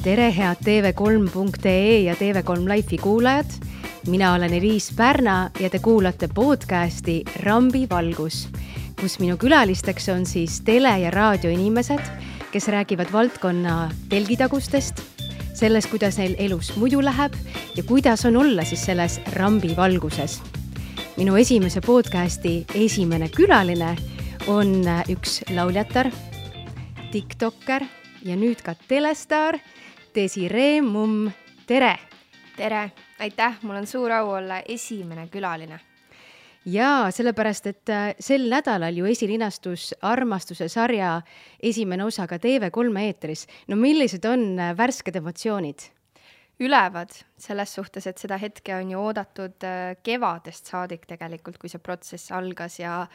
tere, head TV3.ee ja TV3 Life'i kuulajad. mina olen Eliis Pärna ja te kuulate podcasti Rambi valgus, kus minu külalisteks on siis tele- ja raadioinimesed, kes räägivad valdkonna telgitagustest, sellest, kuidas neil elus muidu läheb ja kuidas on olla siis selles Rambi valguses. minu esimese podcasti esimene külaline on üks lauljatar, tiktokker ja nüüd ka telestaar Desiree Mumm, tere! tere, aitäh, mul on suur au olla esimene külaline. jaa, sellepärast, et äh, sel nädalal ju esilinastus Armastuse sarja esimene osa ka TV3 eetris. no millised on äh, värsked emotsioonid? ülevad selles suhtes, et seda hetke on ju oodatud äh, kevadest saadik tegelikult, kui see protsess algas ja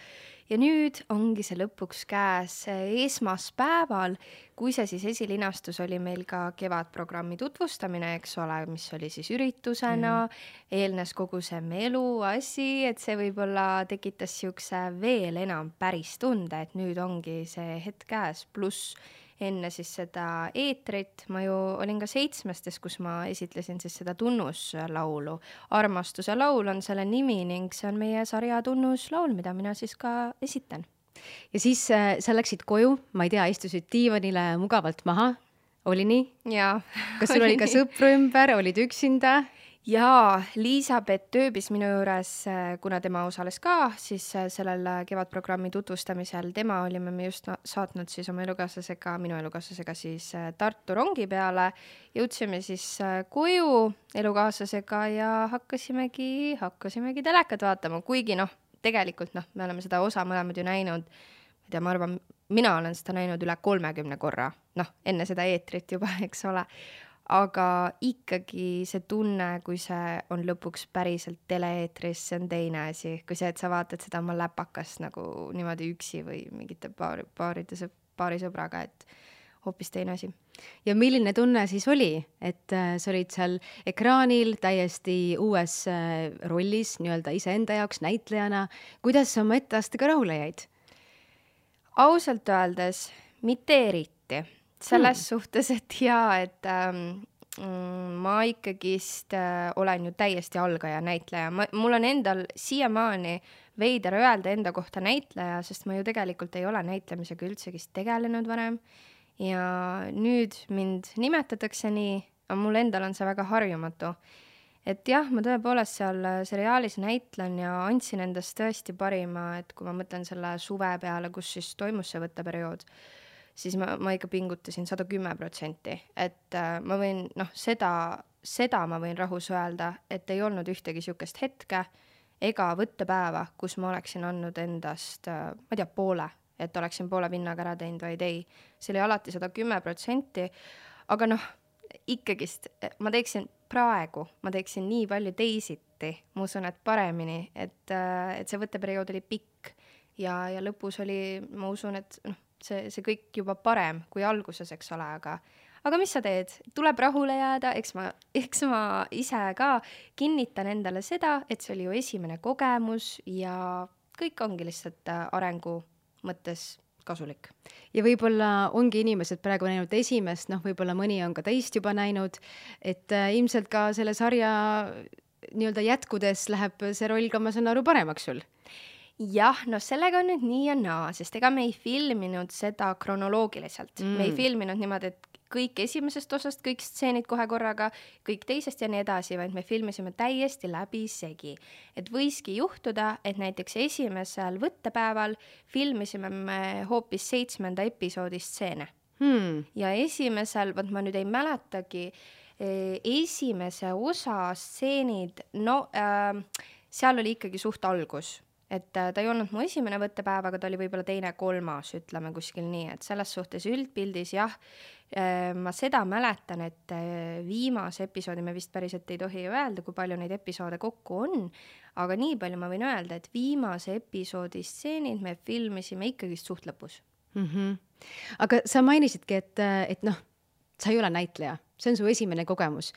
ja nüüd ongi see lõpuks käes esmaspäeval, kui see siis esilinastus oli meil ka Kevadprogrammi tutvustamine, eks ole, mis oli siis üritusena mm., eelnes kogu see meluasi, et see võib-olla tekitas niisuguse veel enam päris tunde, et nüüd ongi see hetk käes, pluss enne siis seda eetrit ma ju olin ka seitsmestes, kus ma esitlesin siis seda tunnuslaulu. armastuse laul on selle nimi ning see on meie sarja tunnuslaul, mida mina siis ka esitan. ja siis äh, sa läksid koju, ma ei tea, istusid diivanile mugavalt maha, oli nii? jaa. kas sul oli ka sõpru ümber, olid üksinda? Jaa, Liisabeth ööbis minu juures, kuna tema osales ka siis äh, sellel äh, Kevadprogrammi tutvustamisel, tema olime me just saatnud siis oma elukaaslasega, minu elukaaslasega siis äh, Tartu rongi peale, jõudsime siis koju elukaaslasega ja hakkasimegi, hakkasimegi telekat vaatama, kuigi noh, tegelikult noh, me oleme seda osa mõlemad ju näinud, ma ei tea, ma arvan, mina olen seda näinud üle kolmekümne korra, noh, enne seda eetrit juba, eks ole aga ikkagi see tunne, kui see on lõpuks päriselt tele-eetris, see on teine asi, kui see, et sa vaatad seda oma läpakast nagu niimoodi üksi või mingite paari, paaride paari sõbraga, et hoopis teine asi. ja milline tunne siis oli, et äh, sa olid seal ekraanil täiesti uues äh, rollis nii-öelda iseenda jaoks näitlejana, kuidas sa oma etteastega rahule jäid? ausalt öeldes mitte eriti selles hmm. suhtes, et jaa, et ähm, mm, ma ikkagist äh, olen ju täiesti algaja näitleja, ma, mul on endal siiamaani veider öelda enda kohta näitleja, sest ma ju tegelikult ei ole näitlemisega üldsegi tegelenud varem. ja nüüd mind nimetatakse nii, aga mul endal on see väga harjumatu. et jah, ma tõepoolest seal seriaalis näitlen ja andsin endast tõesti parima, et kui ma mõtlen selle suve peale, kus siis toimus see võtteperiood siis ma, ma ikka pingutasin sada kümme protsenti, et äh, ma võin noh, seda, seda ma võin rahus öelda, et ei olnud ühtegi niisugust hetke ega võttepäeva, kus ma oleksin andnud endast äh,, ma ei tea, poole, et oleksin poole vinnaga ära teinud, vaid ei, see oli alati sada kümme protsenti, aga noh, ikkagist ma teeksin praegu, ma teeksin nii palju teisiti, ma usun, et paremini, et, äh, et see võtteperiood oli pikk. Ja, ja lõpus oli, ma usun, et noh, see, see kõik juba parem kui alguses, eks ole, aga aga mis sa teed, tuleb rahule jääda, eks ma, eks ma ise ka kinnitan endale seda, et see oli ju esimene kogemus ja kõik ongi lihtsalt äh, arengu mõttes kasulik. ja võib-olla ongi inimesed praegu näinud esimest, noh, võib-olla mõni on ka teist juba näinud, et äh, ilmselt ka selle sarja nii-öelda jätkudes läheb see roll ka, ma saan aru, paremaks sul jah, no sellega on nüüd nii ja naa, sest ega me ei filminud seda kronoloogiliselt mm., me ei mm. filminud niimoodi, et kõik esimesest osast, kõik stseenid kohe korraga, kõik teisest ja nii edasi, vaid me filmisime täiesti läbisegi. et võiski juhtuda, et näiteks esimesel võttepäeval filmisime me hoopis seitsmenda episoodi stseene hmm.. ja esimesel, vot ma nüüd ei mäletagi, eh, esimese osa stseenid, no äh, seal oli ikkagi suht algus et äh, ta ei olnud mu esimene võttepäev, aga ta oli võib-olla teine-kolmas, ütleme kuskil nii, et selles suhtes üldpildis jah, äh, ma seda mäletan, et äh, viimase episoodi me vist päriselt ei tohi öelda, kui palju neid episoode kokku on, aga nii palju ma võin öelda, et viimase episoodi stseenid me filmisime ikkagist suht lõpus mm. -hmm. aga sa mainisidki, et, et noh, sa ei ole näitleja see on su esimene kogemus.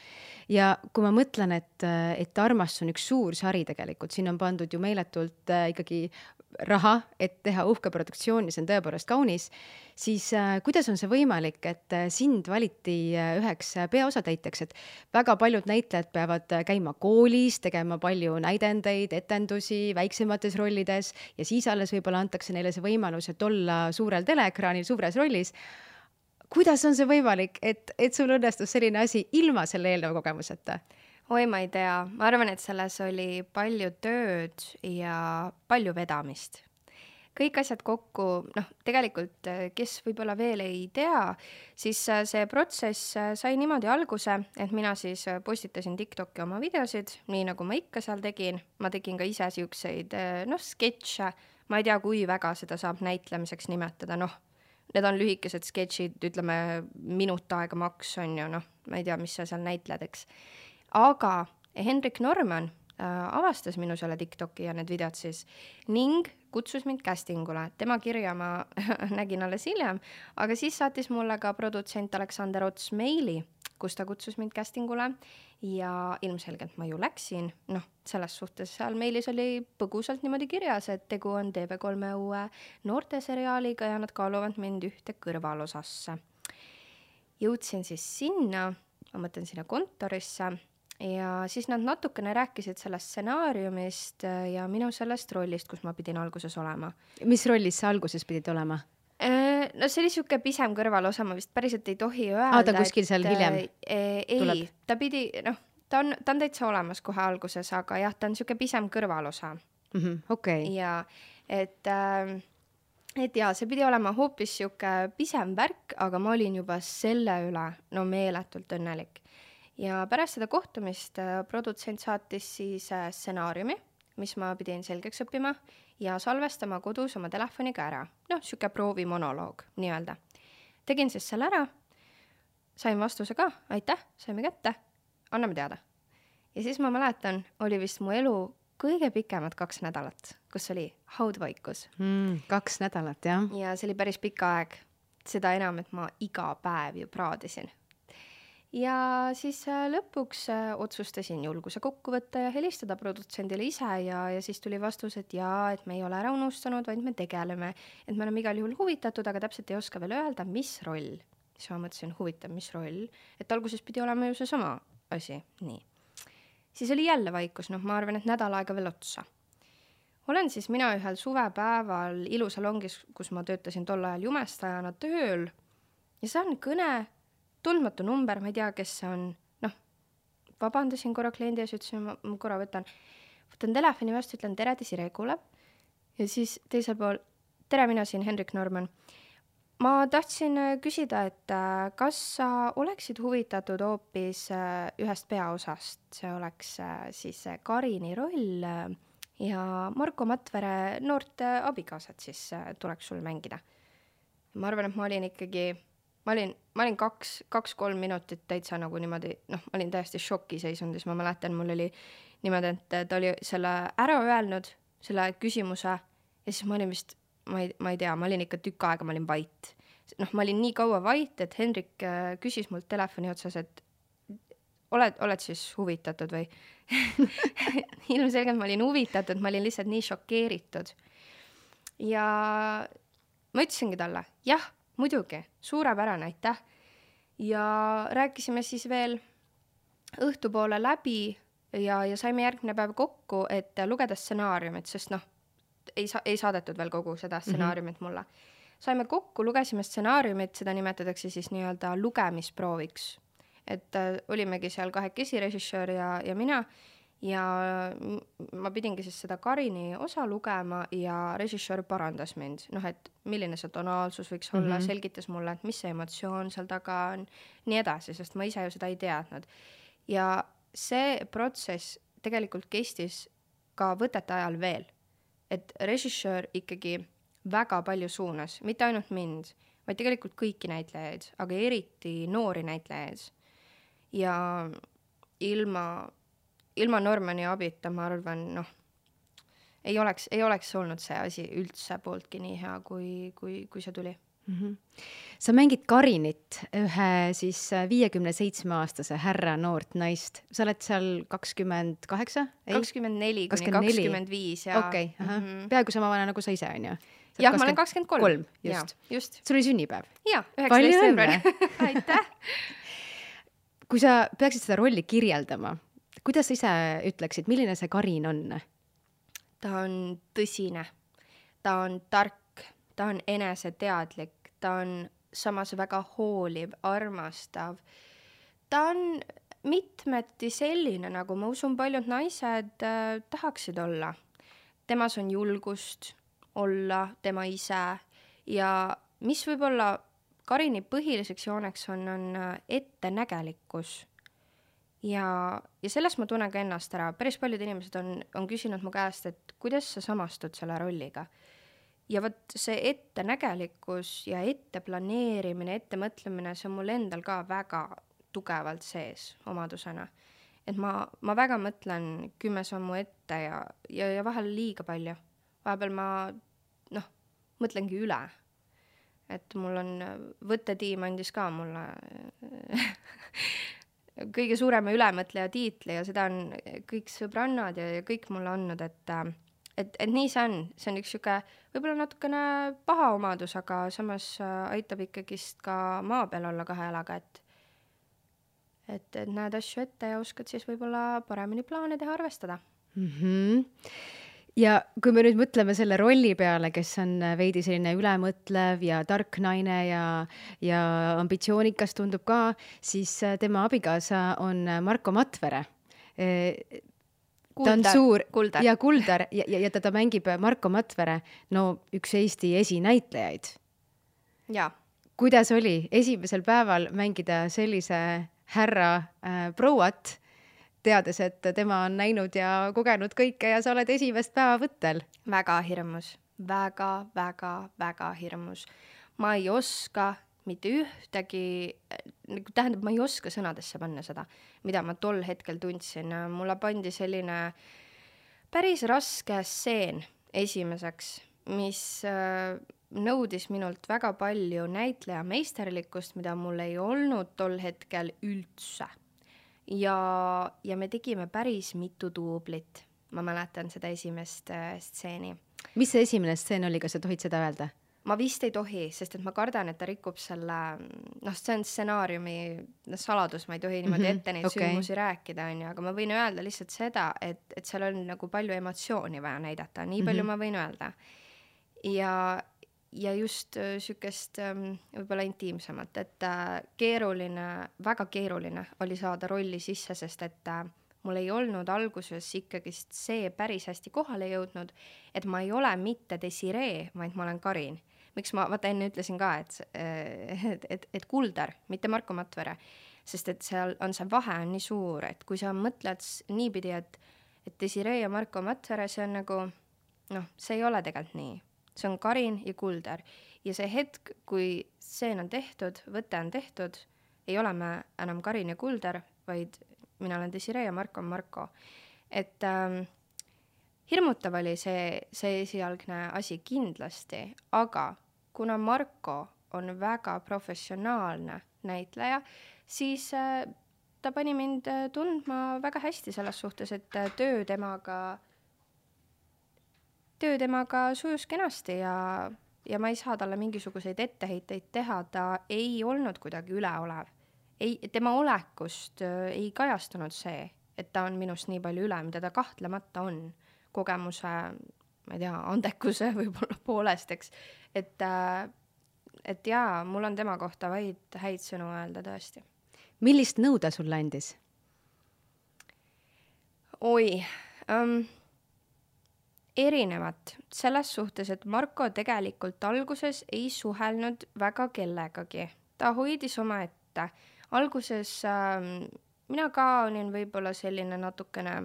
ja kui ma mõtlen, et, et Armastus on üks suur sari tegelikult, siin on pandud ju meeletult äh, ikkagi raha, et teha uhke produktsioon ja see on tõepoolest kaunis, siis äh, kuidas on see võimalik, et äh, sind valiti äh, üheks äh, peaosatäitjaks, et väga paljud näitlejad peavad äh, käima koolis, tegema palju näidendeid, etendusi väiksemates rollides ja siis alles võib-olla antakse neile see võimalus, et olla suurel teleekraanil suures rollis. Kuidas on see võimalik, et, et sul õnnestus selline asi ilma selle eelneva kogemuseta? oi, ma ei tea, ma arvan, et selles oli palju tööd ja palju vedamist. kõik asjad kokku, noh, tegelikult kes võib-olla veel ei tea, siis äh, see protsess äh, sai niimoodi alguse, et mina siis postitasin TikTok'i oma videosid, nii nagu ma ikka seal tegin, ma tegin ka ise siukseid noh, sketše, ma ei tea, kui väga seda saab näitlemiseks nimetada, noh, need on lühikesed sketšid, ütleme minut aega maks on ju, noh, ma ei tea, mis sa seal näitled, eks. Aga Hendrik Norman äh, avastas minu selle TikToki ja need videod siis ning kutsus mind casting ule, tema kirja ma nägin alles hiljem, aga siis saatis mulle ka produtsent Aleksander Ots meili, kus ta kutsus mind casting ule ja ilmselgelt ma ju läksin, noh, selles suhtes seal meilis oli põgusalt niimoodi kirjas, et tegu on TV3 uue noorteseriaaliga ja nad kaaluvad mind ühte kõrvalosasse. jõudsin siis sinna, ma mõtlen sinna kontorisse ja siis nad natukene rääkisid sellest stsenaariumist ja minu sellest rollist, kus ma pidin alguses olema. mis rollis sa alguses pidid olema? No see oli sihuke pisem kõrvalosa, ma vist päriselt ei tohi öelda. aa, ta kuskil seal hiljem äh,? ei, ta pidi, noh, ta on, ta on täitsa olemas kohe alguses, aga jah, ta on sihuke pisem kõrvalosa mm -hmm,. okei okay.. ja et äh, et jaa, see pidi olema hoopis sihuke pisem värk, aga ma olin juba selle üle no meeletult õnnelik ja pärast seda kohtumist äh, produtsent saatis siis äh, stsenaariumi, mis ma pidin selgeks õppima ja salvestama kodus oma telefoniga ära. noh, sihuke proovimonoloog nii-öelda. tegin siis selle ära, sain vastuse ka, aitäh, saime kätte, anname teada. ja siis ma mäletan, oli vist mu elu kõige pikemad kaks nädalat, kus oli haudvaikus mm,. kaks nädalat, jah. ja see oli päris pikk aeg, seda enam, et ma iga päev ju praadisin ja siis äh, lõpuks äh, otsustasin julguse kokku võtta ja helistada produtsendile ise ja, ja siis tuli vastus, et jaa, et me ei ole ära unustanud, vaid me tegeleme, et me oleme igal juhul huvitatud, aga täpselt ei oska veel öelda, mis roll. siis ma mõtlesin, huvitav, mis roll, et alguses pidi olema ju seesama asi, nii. siis oli jälle vaikus, noh, ma arvan, et nädal aega veel otsa olen siis mina ühel suvepäeval ilusalongis, kus ma töötasin tol ajal jumestajana tööl ja saan kõne tundmatu number, ma ei tea, kes see on, noh, vabandasin korra kliendi ees, ütlesin, ma, korra võtan, võtan telefoni vastu, ütlen tere, Desiree kuuleb. ja siis teisel pool, tere, mina siin Hendrik Norman. ma tahtsin äh, küsida, et äh, kas sa oleksid huvitatud hoopis äh, ühest peaosast, see oleks siis Karini roll ja Marko Matvere noort abikaasat siis tuleks sul mängida. ma arvan, et ma olin ikkagi ma olin, ma olin kaks, kaks-kolm minutit täitsa nagu niimoodi, noh, ma olin täiesti šokiseisundis, ma mäletan, mul oli niimoodi, et ta oli selle ära öelnud, selle küsimuse, ja siis ma olin vist, ma ei, ma ei tea, ma olin ikka tükk aega, ma olin vait. noh, ma olin nii kaua vait, et Hendrik äh, küsis mult telefoni otsas, et oled, oled siis huvitatud või ilmselgelt ma olin huvitatud, ma olin lihtsalt nii šokeeritud. ja ma ütlesingi talle, jah muidugi, suurepärane, aitäh. ja rääkisime siis veel õhtupoole läbi ja, ja saime järgmine päev kokku, et lugeda stsenaariumit, sest noh, ei sa-, ei saadetud veel kogu seda mhm. stsenaariumit mm -hmm. mulle. saime kokku, lugesime stsenaariumit, seda nimetatakse siis nii-öelda lugemisprooviks. et äh, olimegi seal kahekesi, režissöör ja, ja mina ja ma pidingi siis seda Karini osa lugema ja režissöör parandas mind, noh, et milline see tonaalsus võiks olla mm, -hmm. selgitas mulle, et mis see emotsioon seal taga on, nii edasi, sest ma ise ju seda ei teadnud. ja see protsess tegelikult kestis ka võtete ajal veel, et režissöör ikkagi väga palju suunas, mitte ainult mind, vaid tegelikult kõiki näitlejaid, aga eriti noori näitlejaid. ja ilma ilma Normani abita, ma arvan, noh, ei oleks, ei oleks olnud see asi üldse pooltki nii hea, kui, kui, kui see tuli mm. -hmm. sa mängid Karinit, ühe siis viiekümne seitsme aastase härra noort naist, sa oled seal kakskümmend kaheksa? kakskümmend neli kuni kakskümmend viis ja. okei okay, uh, -huh. peaaegu sama vana nagu sa ise on ju? jah, ma olen kakskümmend kolm. just, just.. sul oli sünnipäev? jaa, üheksateist veebruar aitäh kui sa peaksid seda rolli kirjeldama, kuidas sa ise ütleksid, milline see Karin on? ta on tõsine, ta on tark, ta on eneseteadlik, ta on samas väga hooliv, armastav. ta on mitmeti selline, nagu ma usun, paljud naised äh, tahaksid olla. temas on julgust olla tema ise ja mis võib-olla Karini põhiliseks jooneks on, on äh, ettenägelikkus ja, ja selles ma tunnen ka ennast ära, päris paljud inimesed on, on küsinud mu käest, et kuidas sa samastud selle rolliga. ja vot see ettenägelikkus ja ette planeerimine, ettemõtlemine, see on mul endal ka väga tugevalt sees omadusena. et ma, ma väga mõtlen kümme sammu ette ja, ja, ja vahel liiga palju. vahepeal ma noh, mõtlengi üle. et mul on, võttetiim andis ka mulle kõige suurema ülemõtleja tiitli ja seda on kõik sõbrannad ja, ja kõik mulle andnud, et et, et nii see on, see on üks sihuke võib-olla natukene paha omadus, aga samas äh, aitab ikkagist ka maa peal olla kahe jalaga, et et, et näed asju ette ja oskad siis võib-olla paremini plaane teha, arvestada mm. -hmm ja kui me nüüd mõtleme selle rolli peale, kes on veidi selline ülemõtlev ja tark naine ja, ja ambitsioonikas tundub ka, siis tema abikaasa on Marko Matvere. ta on suur kuldar. ja kuldar ja, ja, ja ta mängib Marko Matvere, no üks Eesti esinäitlejaid. jaa. kuidas oli esimesel päeval mängida sellise härra äh, prouat teades, et tema on näinud ja kogenud kõike ja sa oled esimest päeva võttel. väga hirmus väga,, väga-väga-väga hirmus. ma ei oska mitte ühtegi, nagu tähendab, ma ei oska sõnadesse panna seda, mida ma tol hetkel tundsin. mulle pandi selline päris raske stseen esimeseks, mis äh, nõudis minult väga palju näitleja meisterlikkust, mida mul ei olnud tol hetkel üldse ja, ja me tegime päris mitu duublit. ma mäletan seda esimest äh, stseeni. mis see esimene stseen oli, kas sa tohid seda öelda? ma vist ei tohi, sest et ma kardan, et ta rikub selle, noh, see on stsenaariumi noh, saladus, ma ei tohi niimoodi mm -hmm, ette neid okay. sündmusi rääkida, onju, aga ma võin öelda lihtsalt seda, et, et seal on nagu palju emotsiooni vaja näidata, nii palju mm -hmm. ma võin öelda. ja, ja just äh, ähm, võib-olla intiimsemat, et äh, keeruline, väga keeruline oli saada rolli sisse, sest et äh, mul ei olnud alguses ikkagist see päris hästi kohale jõudnud, et ma ei ole mitte Desiree, vaid ma olen Karin. miks ma, vaata enne ütlesin ka, et, et, et, et Kuldar, mitte Marko Matvere, sest et seal on see vahe on nii suur, et kui sa mõtled niipidi, et, et Desiree ja Marko Matvere, see on nagu noh, see ei ole tegelikult nii see on Karin ja Kuldar. ja see hetk, kui stseen on tehtud, võte on tehtud, ei ole me enam Karin ja Kuldar, vaid mina olen Desiree ja Marko on Marko. et ähm, hirmutav oli see, see esialgne asi kindlasti, aga kuna Marko on väga professionaalne näitleja, siis äh, ta pani mind äh, tundma väga hästi selles suhtes, et äh, töö temaga töö temaga sujus kenasti ja, ja ma ei saa talle mingisuguseid etteheiteid teha, ta ei olnud kuidagi üleolev. ei, tema olekust äh, ei kajastunud see, et ta on minust nii palju üle, mida ta kahtlemata on, kogemuse, ma ei tea, andekuse võib-olla poolest, eks, et äh, et jaa, mul on tema kohta vaid häid sõnu öelda tõesti. millist nõu ta sulle andis? oi um,, erinevat selles suhtes, et Marko tegelikult alguses ei suhelnud väga kellegagi, ta hoidis omaette. alguses äh, mina ka olin võib-olla selline natukene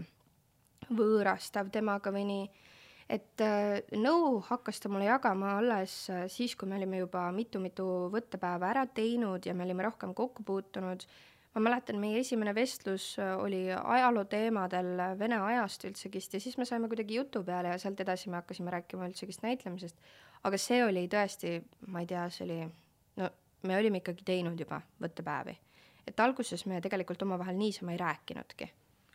võõrastav temaga või nii, et äh, nõu hakkas ta mulle jagama alles äh, siis, kui me olime juba mitu-mitu võttepäeva ära teinud ja me olime rohkem kokku puutunud ma mäletan, meie esimene vestlus äh, oli ajaloo teemadel Vene ajast üldsegist ja siis me saime kuidagi jutu peale ja sealt edasi me hakkasime rääkima üldsegist näitlemisest. aga see oli tõesti, ma ei tea, see oli, no me olime ikkagi teinud juba võttepäevi. et alguses me tegelikult omavahel niisama ei rääkinudki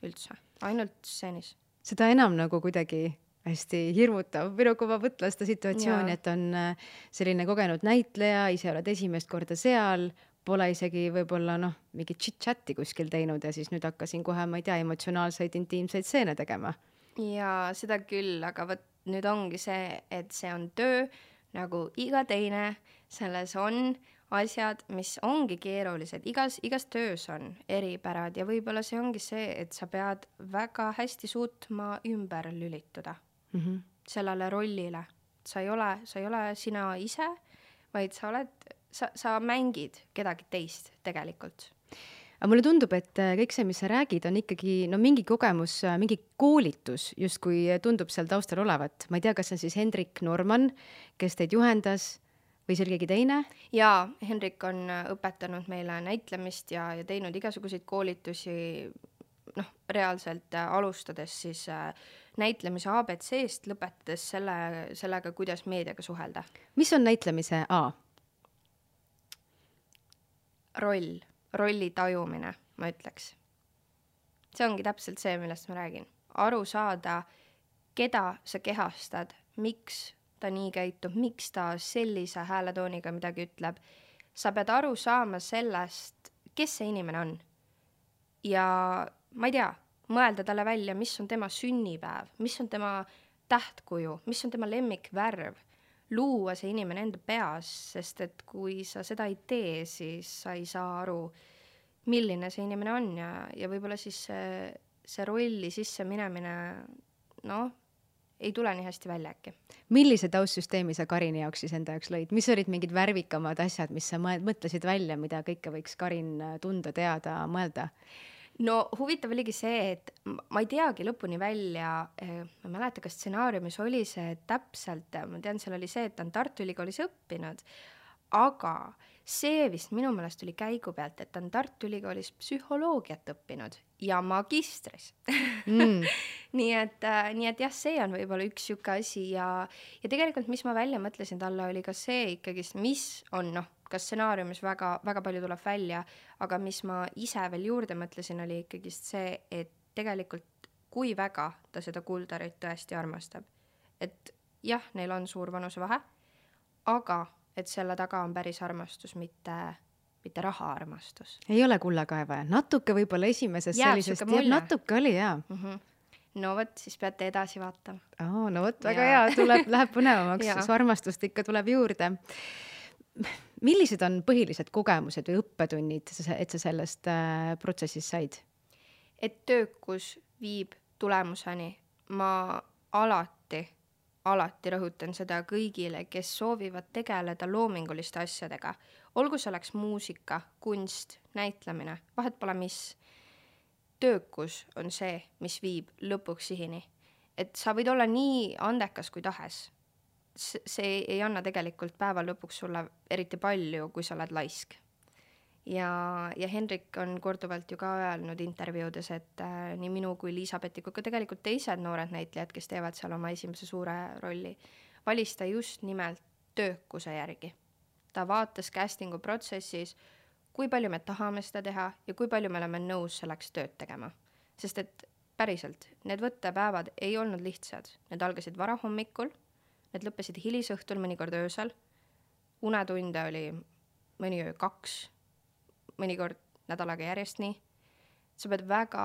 üldse, ainult stseenis. seda enam nagu kuidagi hästi hirmutav minu, kui ma mõtlen seda situatsiooni, et on äh, selline kogenud näitleja, ise oled esimest korda seal, pole isegi võib-olla noh, mingit chit-chat'i kuskil teinud ja siis nüüd hakkasin kohe, ma ei tea, emotsionaalseid intiimseid stseene tegema. jaa, seda küll, aga vot nüüd ongi see, et see on töö nagu iga teine, selles on asjad, mis ongi keerulised, igas, igas töös on eripärad ja võib-olla see ongi see, et sa pead väga hästi suutma ümber lülituda mm -hmm. sellele rollile. sa ei ole, sa ei ole sina ise, vaid sa oled, sa, sa mängid kedagi teist tegelikult aga mulle tundub, et äh, kõik see, mis sa räägid, on ikkagi no mingi kogemus, äh, mingi koolitus justkui tundub seal taustal olevat. ma ei tea, kas see on siis Hendrik Norman, kes teid juhendas või see oli keegi teine? jaa, Hendrik on äh, õpetanud meile näitlemist ja, ja teinud igasuguseid koolitusi, noh, reaalselt alustades siis äh, näitlemise abc-st, lõpetades selle, sellega, kuidas meediaga suhelda. mis on näitlemise A? Roll, rolli tajumine, ma ütleks. see ongi täpselt see, millest ma räägin. aru saada, keda sa kehastad, miks ta nii käitub, miks ta sellise hääletooniga midagi ütleb. sa pead aru saama sellest, kes see inimene on. ja ma ei tea mõelda talle välja, mis on tema sünnipäev, mis on tema tähtkuju, mis on tema lemmikvärv, luua see inimene enda peas, sest et kui sa seda ei tee, siis sa ei saa aru, milline see inimene on ja, ja võib-olla siis see, see rolli sisse minemine, noh, ei tule nii hästi välja äkki. millise taustsüsteemi sa Karini jaoks siis enda jaoks lõid, mis olid mingid värvikamad asjad, mis sa mõtlesid välja, mida kõike võiks Karin tunda, teada, mõelda? No huvitav oligi see, et ma ei teagi lõpuni välja, eh, ma ei mäleta, kas stsenaariumis oli see täpselt, ma tean, seal oli see, et ta on Tartu Ülikoolis õppinud, aga see vist minu meelest tuli käigu pealt, et ta on Tartu Ülikoolis psühholoogiat õppinud ja magistris mm. nii et äh,, nii et jah, see on võib-olla üks sihuke asi ja, ja tegelikult, mis ma välja mõtlesin talle, oli ka see ikkagist, mis on noh kas stsenaariumis väga, väga palju tuleb välja, aga mis ma ise veel juurde mõtlesin, oli ikkagist see, et tegelikult kui väga ta seda Kuldarit tõesti armastab. et jah, neil on suur vanusevahe, aga et selle taga on päris armastus, mitte, mitte rahaarmastus. ei ole kullakaevaja, natuke võib-olla esimeses sellises, natuke oli jaa mm. -hmm no vot, siis peate edasi vaatama oh,. no vot, väga ja. hea, tuleb, läheb põnevamaks su armastust ikka tuleb juurde millised on põhilised kogemused või õppetunnid, et sa sellest äh, protsessist said? et töökus viib tulemuseni. ma alati, alati rõhutan seda kõigile, kes soovivad tegeleda loominguliste asjadega. olgu selleks muusika, kunst, näitlemine, vahet pole mis. töökus on see, mis viib lõpuks sihini. et sa võid olla nii andekas kui tahes see ei anna tegelikult päeva lõpuks sulle eriti palju, kui sa oled laisk. ja, ja Hendrik on korduvalt ju ka öelnud intervjuudes, et äh, nii minu kui Liisabethi kui ka tegelikult teised noored näitlejad, kes teevad seal oma esimese suure rolli, valis ta just nimelt töökuse järgi. ta vaatas casting'u protsessis, kui palju me tahame seda teha ja kui palju me oleme nõus selleks tööd tegema. sest et päriselt, need võttepäevad ei olnud lihtsad, need algasid varahommikul Need lõppesid hilisõhtul, mõnikord öösel. unetunde oli mõni öö kaks, mõnikord nädal aega järjest nii. sa pead väga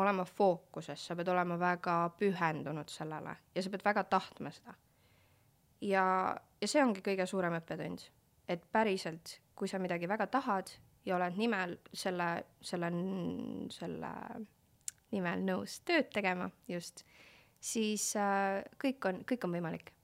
olema fookuses, sa pead olema väga pühendunud sellele ja sa pead väga tahtma seda. ja, ja see ongi kõige suurem õppetund, et päriselt, kui sa midagi väga tahad ja oled nimel selle, selle, selle nimel nõus tööd tegema just, siis äh, kõik on, kõik on võimalik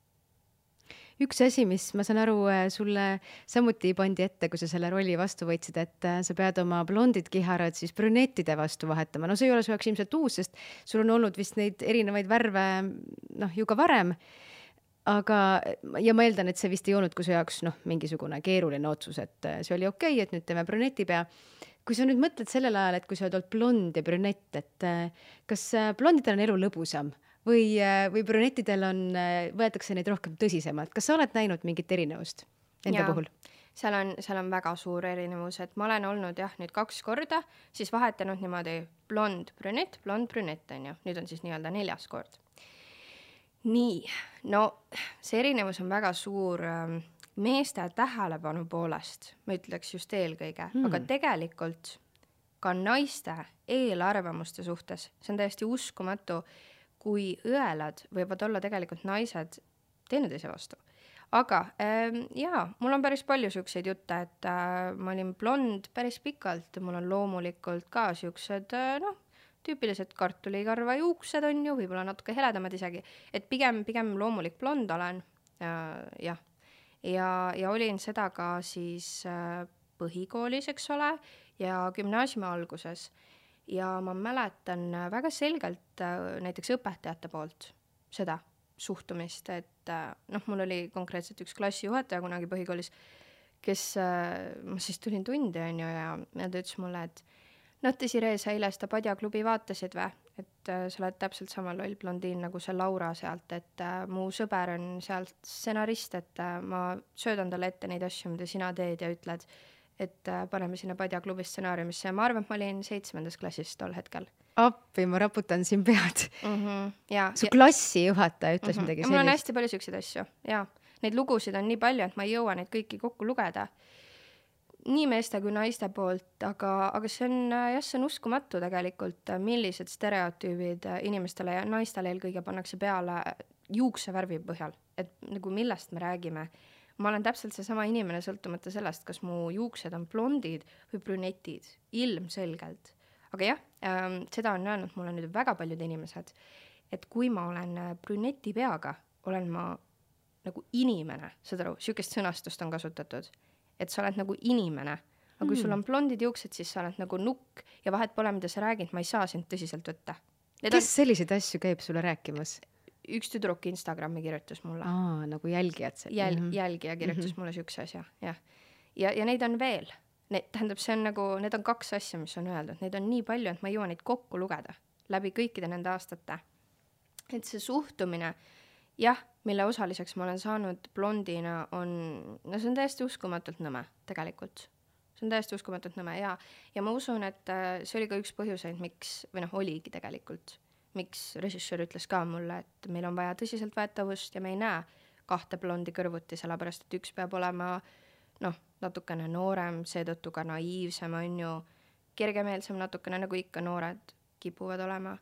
üks asi, mis ma saan aru, äh, sulle samuti pandi ette, kui sa selle rolli vastu võtsid, et äh, sa pead oma blondid kiharad siis brünettide vastu vahetama. no see ei ole su jaoks ilmselt uus, sest sul on olnud vist neid erinevaid värve noh, ju ka varem. aga, ja ma eeldan, et see vist ei olnudki su jaoks noh, mingisugune keeruline otsus, et äh, see oli okei okay,, et nüüd teeme brüneti pea. kui sa nüüd mõtled sellel ajal, et kui sa oled olnud blond ja brünett, et kas blondidel on elu lõbusam või, äh, või brünetidel on, võetakse neid rohkem tõsisemalt, kas sa oled näinud mingit erinevust enda Jaa. puhul? seal on, seal on väga suur erinevus, et ma olen olnud jah, nüüd kaks korda, siis vahetanud niimoodi blond, brünett, blond, brünett on ju, nüüd on siis nii-öelda neljas kord. nii, no see erinevus on väga suur ähm, meeste tähelepanu poolest, ma ütleks just eelkõige hmm., aga tegelikult ka naiste eelarvamuste suhtes, see on täiesti uskumatu, kui õelad võivad olla tegelikult naised teineteise vastu. aga ähm, jaa, mul on päris palju siukseid jutte, et äh, ma olin blond päris pikalt ja mul on loomulikult ka siuksed äh, noh, tüüpilised kartulikarva juuksed on ju, võib-olla natuke heledamad isegi, et pigem, pigem loomulik blond olen äh, jah ja, ja olin seda ka siis äh, põhikoolis, eks ole, ja gümnaasiumi alguses. Ja ma mäletan äh, väga selgelt äh, näiteks õpetajate poolt seda suhtumist, et äh, noh, mul oli konkreetselt üks klassijuhataja kunagi põhikoolis, kes äh,, ma siis tulin tundi, on ju, ja, ta ütles mulle, et noh, Desiree, sa eile seda padjaklubi vaatasid või? et äh, sa oled täpselt sama loll blondiin nagu see Laura sealt, et äh, mu sõber on sealt stsenarist, et äh, ma söödan talle ette neid asju, mida sina teed ja ütled, et äh, paneme sinna padjaklubi stsenaariumisse ja ma arvan, et ma olin seitsmendas klassis tol hetkel appi, ma raputan siin pead. mm. -hmm. ja, su ja, klassijuhataja ütles Mhm. midagi ja mul on sellist. hästi palju siukseid asju ja neid lugusid on nii palju, et ma ei jõua neid kõiki kokku lugeda. nii meeste kui naiste poolt, aga, aga see on jah, see on uskumatu tegelikult, millised stereotüübid inimestele ja naistele eelkõige pannakse peale juuksevärvi põhjal, et nagu millest me räägime. Ma olen täpselt seesama inimene, sõltumata sellest, kas mu juuksed on blondid või brünetid, ilmselgelt. aga jah ähm,, seda on öelnud mulle nüüd väga paljud inimesed, et kui ma olen äh, brüneti peaga, olen ma nagu inimene, saad aru, sihukest sõnastust on kasutatud, et sa oled nagu inimene. aga kui Mm. sul on blondid juuksed, siis sa oled nagu nukk ja vahet pole, mida sa räägid, ma ei saa sind tõsiselt võtta. Need kes selliseid asju käib sulle rääkimas? Üks tüdruk Instagrami kirjutas mulle aa, nagu jälgijad seal. jäl- mm, -hmm. jälgija kirjutas mm -hmm. mulle siukse asja, jah. ja, ja neid on veel. Need, tähendab, see on nagu, need on kaks asja, mis on öeldud, neid on nii palju, et ma ei jõua neid kokku lugeda läbi kõikide nende aastate. et see suhtumine, jah, mille osaliseks ma olen saanud blondina, on, no see on täiesti uskumatult nõme, tegelikult. see on täiesti uskumatult nõme ja, ja ma usun, et äh, see oli ka üks põhjuseid, miks, või noh, oligi tegelikult, miks režissöör ütles ka mulle, et meil on vaja tõsiseltvõetavust ja me ei näe kahte blondi kõrvuti, sellepärast et üks peab olema noh, natukene noorem, seetõttu ka naiivsem, on ju, kergemeelsem natukene, nagu ikka noored kipuvad olema,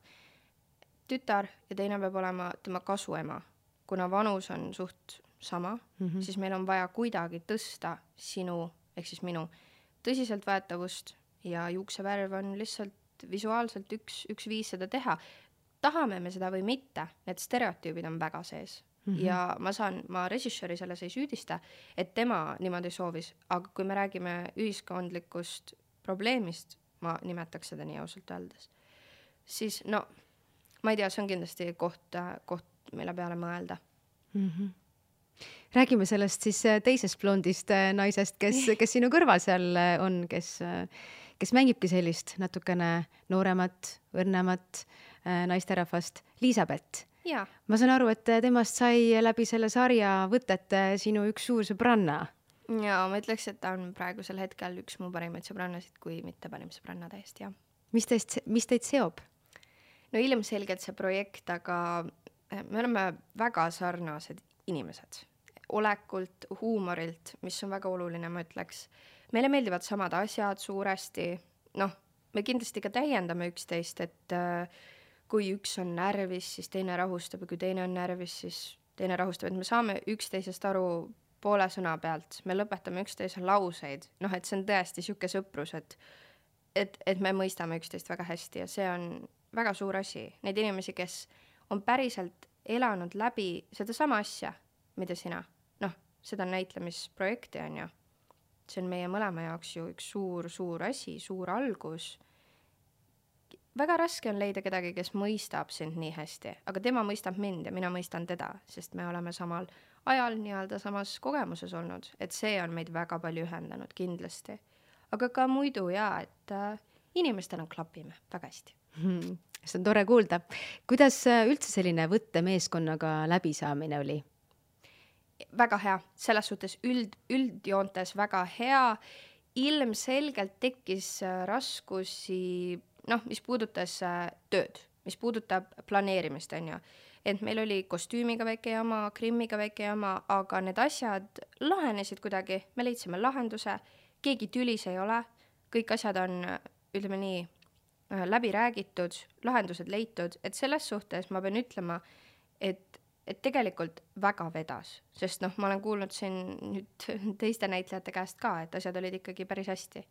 tütar ja teine peab olema tema kasuema. kuna vanus on suht sama mm, -hmm. siis meil on vaja kuidagi tõsta sinu ehk siis minu tõsiseltvõetavust ja juuksevärv on lihtsalt visuaalselt üks, üks viis seda teha. Tahame me seda või mitte, need stereotüübid on väga sees mm. -hmm. ja ma saan, ma režissööri selles ei süüdista, et tema niimoodi soovis, aga kui me räägime ühiskondlikust probleemist, ma nimetaks seda nii ausalt öeldes, siis no ma ei tea, see on kindlasti koht, koht, mille peale mõelda mm. -hmm. räägime sellest siis äh, teisest blondist äh, naisest, kes, kes sinu kõrval seal äh, on, kes, kes mängibki sellist natukene nooremat, õrnemat naisterahvast, Liisabeth. jaa ma saan aru, et temast sai läbi selle sarja võtete sinu üks suur sõbranna. ja ma ütleks, et ta on praegusel hetkel üks mu parimaid sõbrannasid, kui mitte parim sõbranna täiesti, jah. mis teist, mis teid seob? no ilmselgelt see projekt, aga eh, me oleme väga sarnased inimesed. olekult, huumorilt, mis on väga oluline, ma ütleks. meile meeldivad samad asjad suuresti, noh, me kindlasti ka täiendame üksteist, et äh, kui üks on närvis, siis teine rahustab ja kui teine on närvis, siis teine rahustab, et me saame üksteisest aru poole sõna pealt, me lõpetame üksteise lauseid, noh, et see on tõesti niisugune sõprus, et et, et me mõistame üksteist väga hästi ja see on väga suur asi. Neid inimesi, kes on päriselt elanud läbi sedasama asja, mida sina, noh, seda näitlemisprojekti, on ju. see on meie mõlema jaoks ju üks suur-suur asi, suur algus. Väga raske on leida kedagi, kes mõistab sind nii hästi, aga tema mõistab mind ja mina mõistan teda, sest me oleme samal ajal nii-öelda samas kogemuses olnud, et see on meid väga palju ühendanud kindlasti. aga ka muidu jaa, et äh, inimestena klapime väga hästi hmm,. see on tore kuulda. kuidas äh, üldse selline võttemeeskonnaga läbisaamine oli? väga hea, selles suhtes üld, üldjoontes väga hea. ilmselgelt tekkis äh, raskusi, noh, mis puudutas äh, tööd, mis puudutab planeerimist, on ju. et meil oli kostüümiga väike jama, grimmiga väike jama, aga need asjad lahenesid kuidagi, me leidsime lahenduse, keegi tülis ei ole, kõik asjad on, ütleme nii, äh, läbi räägitud, lahendused leitud, et selles suhtes ma pean ütlema, et et tegelikult väga vedas, sest noh, ma olen kuulnud siin nüüd teiste näitlejate käest ka, et asjad olid ikkagi päris hästi.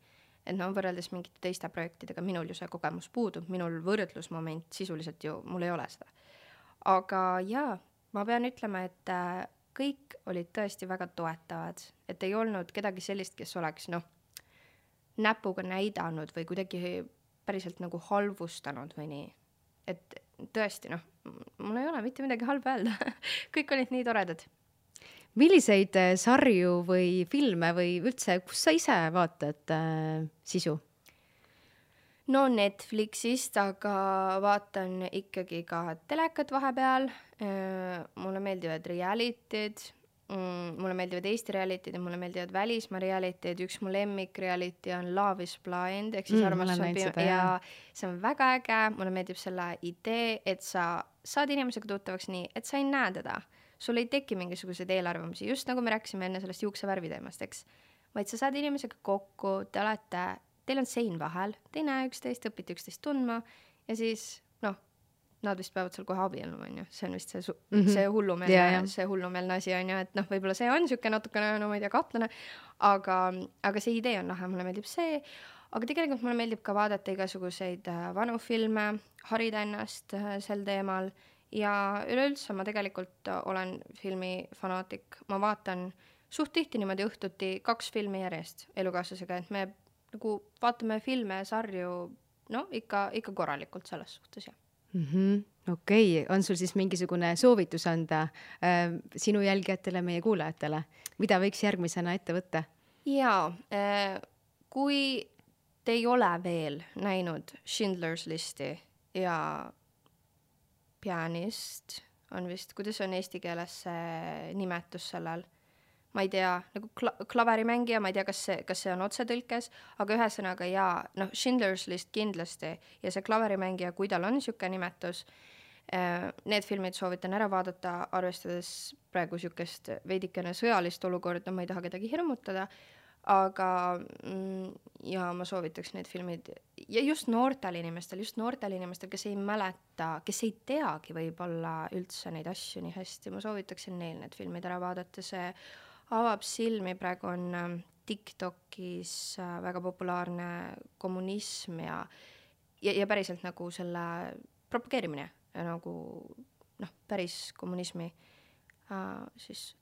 Et no võrreldes mingite teiste projektidega minul ju see kogemus puudub, minul võrdlusmoment sisuliselt ju, mul ei ole seda. aga jaa, ma pean ütlema, et äh, kõik olid tõesti väga toetavad, et ei olnud kedagi sellist, kes oleks noh, näpuga näidanud või kuidagi päriselt nagu halvustanud või nii. et tõesti noh mul ei ole mitte midagi halba öelda kõik olid nii toredad. Milliseid äh, sarju või filme või üldse, kus sa ise vaatad äh, sisu? no Netflixist, aga vaatan ikkagi ka telekat vahepeal. Äh, mulle meeldivad reality'd mm,, mulle meeldivad Eesti reality'd ja mulle meeldivad välismaa reality'd, üks mu lemmik reality on Love is blind ehk siis mm, armastus on piim- ja see on väga äge, mulle meeldib selle idee, et sa saad inimesega tuttavaks nii, et sa ei näe teda. Sul ei teki mingisuguseid eelarvamusi, just nagu me rääkisime enne sellest juuksevärvi teemast, eks. vaid sa saad inimesega kokku, te olete, teil on sein vahel, te ei näe üksteist, õpite üksteist tundma ja siis noh, nad vist peavad seal kohe abielluma, onju, see on vist see su- mm, -hmm. see hullumeelne yeah,, see hullumeelne asi onju, et noh, võib-olla see on siuke natukene, no ma ei tea, kahtlane, aga, aga see idee on lahe, mulle meeldib see, aga tegelikult mulle meeldib ka vaadata igasuguseid äh, vanu filme, harida ennast äh, sel teemal ja üleüldse ma tegelikult olen filmifanaatik, ma vaatan suht tihti niimoodi õhtuti kaks filmi järjest elukaaslasega, et me nagu vaatame filme ja sarju no ikka, ikka korralikult selles suhtes jah mm -hmm.. okei okay., on sul siis mingisugune soovitus anda äh, sinu jälgijatele, meie kuulajatele, mida võiks järgmisena ette võtta? jaa äh,, kui te ei ole veel näinud Schindler's Listi ja pianist on vist, kuidas on eesti keeles see nimetus sellel, ma ei tea, nagu kla-, klaverimängija, ma ei tea, kas see, kas see on otsetõlkes, aga ühesõnaga jaa, noh, Schindler's List kindlasti ja see klaverimängija, kui tal on niisugune nimetus, äh, need filmid soovitan ära vaadata, arvestades praegu niisugust veidikene sõjalist olukorda, ma ei taha kedagi hirmutada, aga mm, ja ma soovitaks need filmid ja just noortel inimestel, just noortel inimestel, kes ei mäleta, kes ei teagi võib-olla üldse neid asju nii hästi, ma soovitaksin neil need filmid ära vaadata, see avab silmi, praegu on ähm, TikTokis äh, väga populaarne kommunism ja ja, ja päriselt nagu selle propageerimine nagu noh, päris kommunismi äh, siis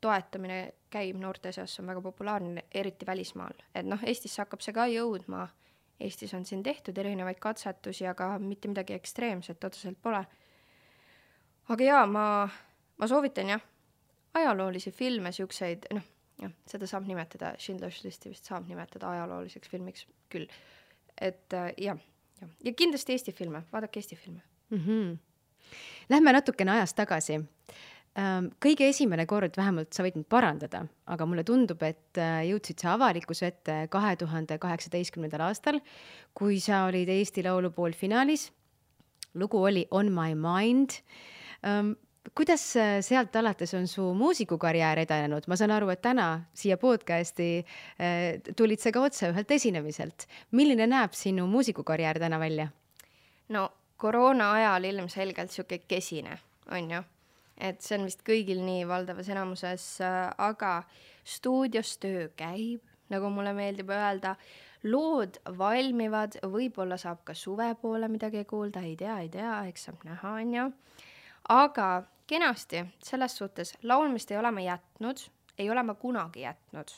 toetamine käib noorte seas, see on väga populaarne, eriti välismaal. et noh, Eestisse hakkab see ka jõudma, Eestis on siin tehtud erinevaid katsetusi, aga mitte midagi ekstreemset otseselt pole. aga jaa, ma, ma soovitan jah, ajaloolisi filme, siukseid, noh, jah, seda saab nimetada, Schindler's Listi vist saab nimetada ajalooliseks filmiks küll. et äh, jah, jah, ja kindlasti Eesti filme, vaadake Eesti filme mm. -hmm. Lähme natukene ajas tagasi kõige esimene kord, vähemalt sa võid mind parandada, aga mulle tundub, et äh, jõudsid sa avalikkuse ette kahe tuhande kaheksateistkümnendal aastal, kui sa olid Eesti Laulu poolfinaalis. lugu oli On my mind. Ehm, kuidas äh, sealt alates on su muusikukarjäär edenenud, ma saan aru, et täna siia podcast'i äh, tulid sa ka otse ühelt esinemiselt. milline näeb sinu muusikukarjäär täna välja? no koroona ajal ilmselgelt sihuke kesine, on ju et see on vist kõigil nii valdavas enamuses, äh, aga stuudios töö käib, nagu mulle meeldib öelda, lood valmivad, võib-olla saab ka suve poole midagi kuulda, ei tea, ei tea, eks saab näha, on ju. aga kenasti, selles suhtes laulmist ei ole ma jätnud, ei ole ma kunagi jätnud.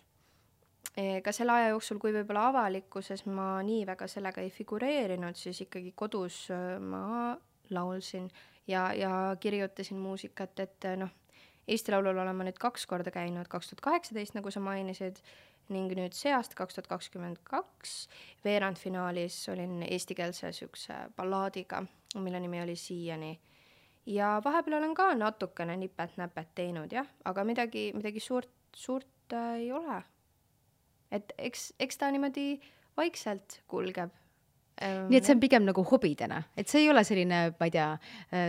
Ka selle aja jooksul, kui võib-olla avalikkuses ma nii väga sellega ei figureerinud, siis ikkagi kodus äh, ma laulsin ja, ja kirjutasin muusikat, et noh, Eesti Laulul olen ma nüüd kaks korda käinud, kaks tuhat kaheksateist, nagu sa mainisid, ning nüüd see aasta, kaks tuhat kakskümmend kaks, veerandfinaalis olin eestikeelse niisuguse ballaadiga, mille nimi oli Siiani. ja vahepeal olen ka natukene nipet-näpet teinud jah, aga midagi, midagi suurt, suurt äh, ei ole. et eks, eks ta niimoodi vaikselt kulgeb nii et see on pigem nagu hobidena, et see ei ole selline, ma ei tea,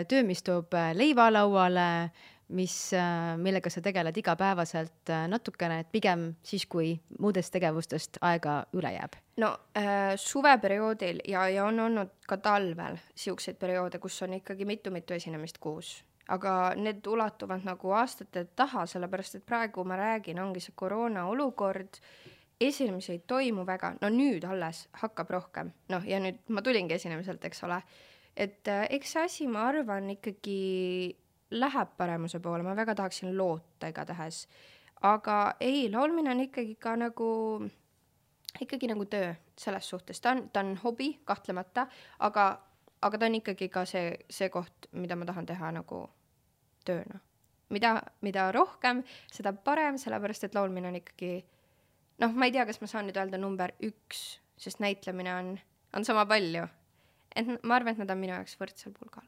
töö, mis toob leiva lauale, mis, millega sa tegeled igapäevaselt natukene, et pigem siis, kui muudest tegevustest aega üle jääb? no äh, suveperioodil ja, ja on olnud ka talvel siukseid perioode, kus on ikkagi mitu-mitu esinemist kuus. Aga need ulatuvad nagu aastate taha, sellepärast et praegu ma räägin, ongi see koroona olukord esinemisi ei toimu väga, no nüüd alles hakkab rohkem, noh, ja nüüd ma tulingi esinemiselt, eks ole. et äh, eks see asi, ma arvan, ikkagi läheb paremuse poole, ma väga tahaksin loota igatahes. aga ei, laulmine on ikkagi ka nagu, ikkagi nagu töö selles suhtes, ta on, ta on hobi kahtlemata, aga, aga ta on ikkagi ka see, see koht, mida ma tahan teha nagu tööna. mida, mida rohkem, seda parem, sellepärast et laulmine on ikkagi noh, ma ei tea, kas ma saan nüüd öelda number üks, sest näitlemine on, on sama palju. et ma arvan, et nad on minu jaoks võrdsel pulgal.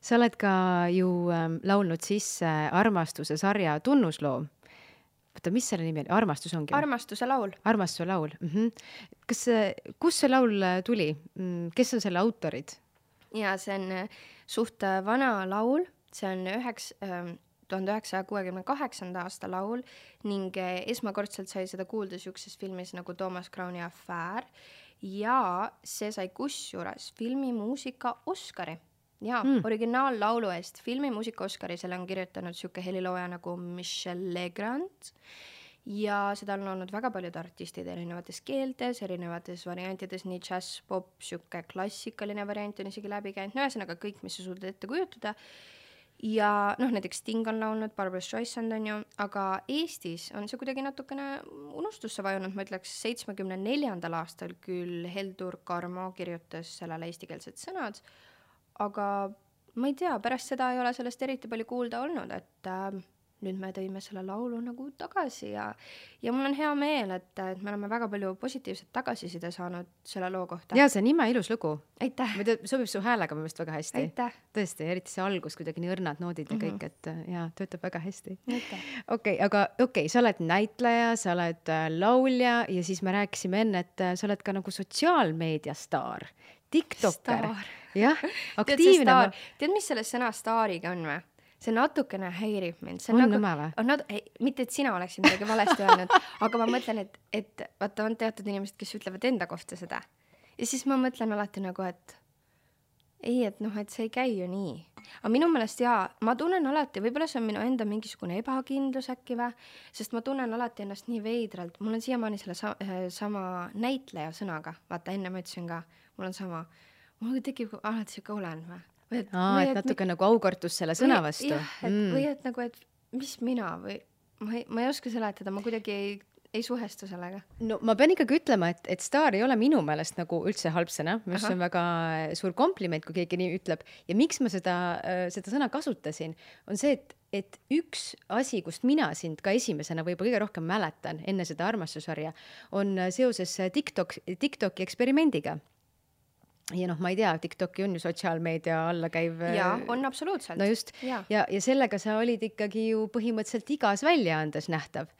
sa oled ka ju ähm, laulnud sisse armastuse sarja tunnusloo. oota, mis selle nimi oli, Armastus ongi? armastuse laul. armastuse laul mm. -hmm. kas, kust see laul äh, tuli, mm, kes on selle autorid? ja see on äh, suht äh, vana laul, see on üheks ähm, tuhande üheksasaja kuuekümne kaheksanda aasta laul ning eh, esmakordselt sai seda kuulda niisuguses filmis nagu Thomas Crowni afäär ja see sai kusjuures filmimuusika Oscari. Jaa mm., originaallaulu eest. Filmimuusika Oscari, selle on kirjutanud niisugune helilooja nagu Michel Legrand ja seda on olnud väga paljud artistid erinevates keeltes, erinevates variantides, nii džäss, pop, niisugune klassikaline variant on isegi läbi käinud, no ühesõnaga kõik, mis sa suudad ette kujutada ja noh, näiteks Sting on laulnud, Barbara Streisand on ju, aga Eestis on see kuidagi natukene unustusse vajunud, ma ütleks seitsmekümne neljandal aastal küll Heldur Karmo kirjutas sellele eestikeelsed sõnad, aga ma ei tea, pärast seda ei ole sellest eriti palju kuulda olnud, et äh, nüüd me tõime selle laulu nagu tagasi ja, ja mul on hea meel, et, et me oleme väga palju positiivset tagasiside saanud selle loo kohta. ja see on imeinus lugu. aitäh! sobib su häälega minu meelest väga hästi. tõesti, eriti see algus, kuidagi nii õrnad noodid ja mm -hmm. kõik, et ja töötab väga hästi. okei aga okei okay,, sa oled näitleja, sa oled äh, laulja ja siis me rääkisime enne, et äh, sa oled ka nagu sotsiaalmeedia staar, tiktokker. jah, aktiivne. tead, mis selle sõna staariga on või? See natukene häirib mind. on nagu, nõme või? on nad-, mitte et sina oleksid midagi valesti öelnud, aga ma mõtlen, et, et vaata, on teatud inimesed, kes ütlevad enda kohta seda. ja siis ma mõtlen alati nagu, et ei, et noh, et see ei käi ju nii. aga minu meelest jaa, ma tunnen alati, võib-olla see on minu enda mingisugune ebakindlus äkki või, sest ma tunnen alati ennast nii veidralt, mul on siiamaani selle sa-, äh, sama näitleja sõnaga, vaata enne ma ütlesin ka, mul on sama, mul tekib alati sihuke olen või või et aa, et natuke nagu aukartus selle sõna vastu. jah, et mm. või et nagu, et mis mina või ma ei, ma ei oska seletada, ma kuidagi ei, ei suhestu sellega. no ma pean ikkagi ütlema, et, et staar ei ole minu meelest nagu üldse halb sõna, arust see on väga suur kompliment, kui keegi nii ütleb. ja miks ma seda, äh, seda sõna kasutasin, on see, et, et üks asi, kust mina sind ka esimesena võib-olla kõige rohkem mäletan enne seda armastussarja, on seoses TikTok, TikToki eksperimendiga ja noh, ma ei tea, TikToki on ju sotsiaalmeedia alla käiv. jaa, on absoluutselt. no just ja, ja, ja sellega sa olid ikkagi ju põhimõtteliselt igas väljaandes nähtav.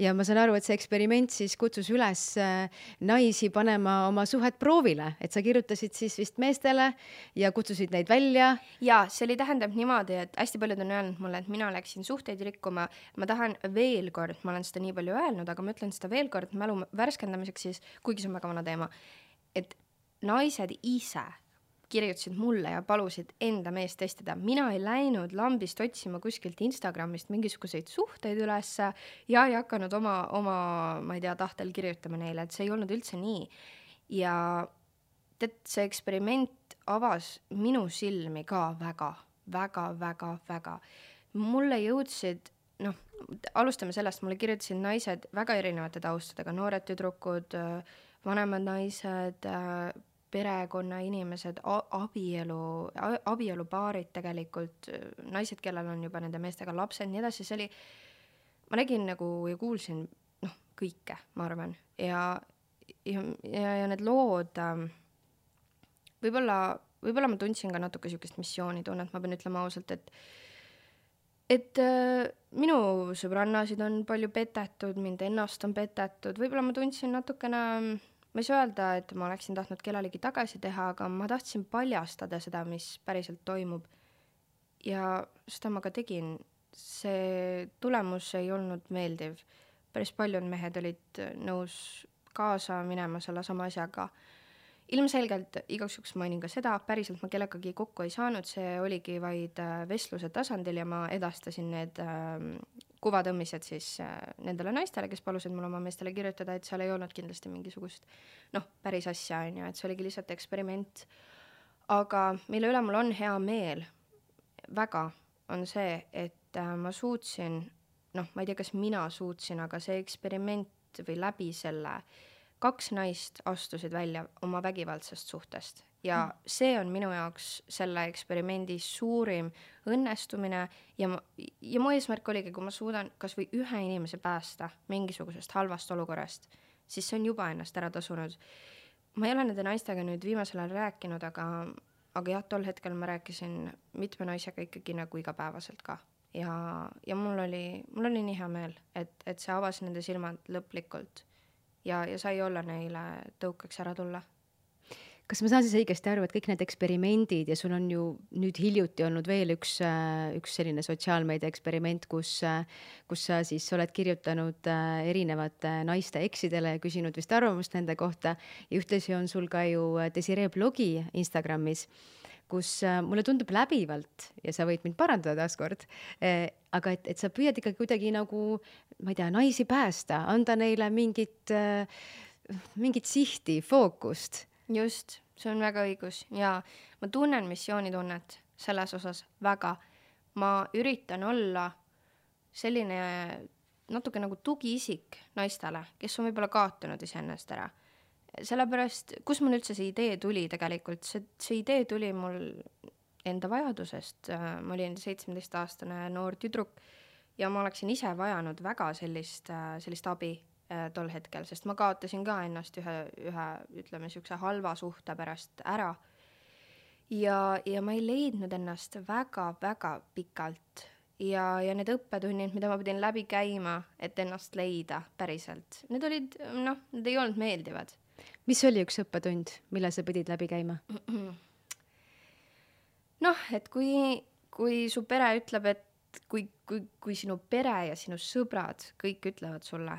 ja ma saan aru, et see eksperiment siis kutsus üles äh, naisi panema oma suhet proovile, et sa kirjutasid siis vist meestele ja kutsusid neid välja. ja see oli, tähendab niimoodi, et hästi paljud on öelnud mulle, et mina läksin suhteid rikkuma. ma tahan veel kord, ma olen seda nii palju öelnud, aga ma ütlen seda veel kord mälu värskendamiseks siis, kuigi see on väga vana teema, et naised ise kirjutasid mulle ja palusid enda meest testida. mina ei läinud lambist otsima kuskilt Instagramist mingisuguseid suhteid ülesse ja ei hakanud oma, oma, ma ei tea, tahtel kirjutama neile, et see ei olnud üldse nii. ja tead, see eksperiment avas minu silmi ka väga, väga, väga, väga. mulle jõudsid noh, alustame sellest, mulle kirjutasid naised väga erinevate taustadega, noored tüdrukud, vanemad naised, perekonnainimesed, abielu, abielupaarid tegelikult, naised, kellel on juba nende meestega lapsed, nii edasi, see oli, ma nägin nagu ja kuulsin, noh, kõike, ma arvan, ja, ja, ja, ja need lood äh, võib-olla, võib-olla ma tundsin ka natuke niisugust missioonitunnet, ma pean ütlema ausalt, et et äh, minu sõbrannasid on palju petetud, mind ennast on petetud, võib-olla ma tundsin natukene, ma ei saa öelda, et ma oleksin tahtnud kellelegi tagasi teha, aga ma tahtsin paljastada seda, mis päriselt toimub. ja seda ma ka tegin. see tulemus ei olnud meeldiv. päris paljud mehed olid nõus kaasa minema sellesama asjaga ilmselgelt igaks juhuks mainin ka seda, päriselt ma kellegagi kokku ei saanud, see oligi vaid äh, vestluse tasandil ja ma edastasin need äh, kuvatõmmised siis äh, nendele naistele, kes palusid mul oma meestele kirjutada, et seal ei olnud kindlasti mingisugust noh, päris asja, on ju, et see oligi lihtsalt eksperiment. aga mille üle mul on hea meel väga, on see, et äh, ma suutsin, noh, ma ei tea, kas mina suutsin, aga see eksperiment või läbi selle äh, kaks naist astusid välja oma vägivaldsest suhtest ja mm. see on minu jaoks selle eksperimendi suurim õnnestumine ja ma, ja mu eesmärk oligi, kui ma suudan kasvõi ühe inimese päästa mingisugusest halvast olukorrast, siis see on juba ennast ära tasunud. ma ei ole nende naistega nüüd viimasel ajal rääkinud, aga, aga jah, tol hetkel ma rääkisin mitme naisega ikkagi nagu igapäevaselt ka ja, ja mul oli, mul oli nii hea meel, et, et see avas nende silmad lõplikult ja, ja sai olla neile tõukeks ära tulla. Kas ma saan siis õigesti aru, et kõik need eksperimendid ja sul on ju nüüd hiljuti olnud veel üks, üks selline sotsiaalmeedia eksperiment, kus, kus sa siis oled kirjutanud erinevate naiste eksidele ja küsinud vist arvamust nende kohta. Ja ühtlasi on sul ka ju Desiree blogi Instagramis kus mulle tundub läbivalt ja sa võid mind parandada taaskord eh,, aga et, et sa püüad ikka kuidagi nagu, ma ei tea, naisi päästa, anda neile mingit eh,, mingit sihti, fookust just, see on väga õigus ja ma tunnen missioonitunnet selles osas väga. ma üritan olla selline natuke nagu tugiisik naistele, kes on võib-olla kaotanud iseennast ära. Sellepärast, kus mul üldse see idee tuli tegelikult, see, see idee tuli mul enda vajadusest, ma olin seitsmeteistaastane noor tüdruk ja ma oleksin ise vajanud väga sellist, sellist abi Äh, tol hetkel, sest ma kaotasin ka ennast ühe, ühe ütleme niisuguse halva suhte pärast ära. ja, ja ma ei leidnud ennast väga-väga pikalt ja, ja need õppetunnid, mida ma pidin läbi käima, et ennast leida päriselt, need olid noh, need ei olnud meeldivad. Mis oli üks õppetund, mille sa pidid läbi käima? noh, et kui, kui su pere ütleb, et kui, kui, kui sinu pere ja sinu sõbrad kõik ütlevad sulle,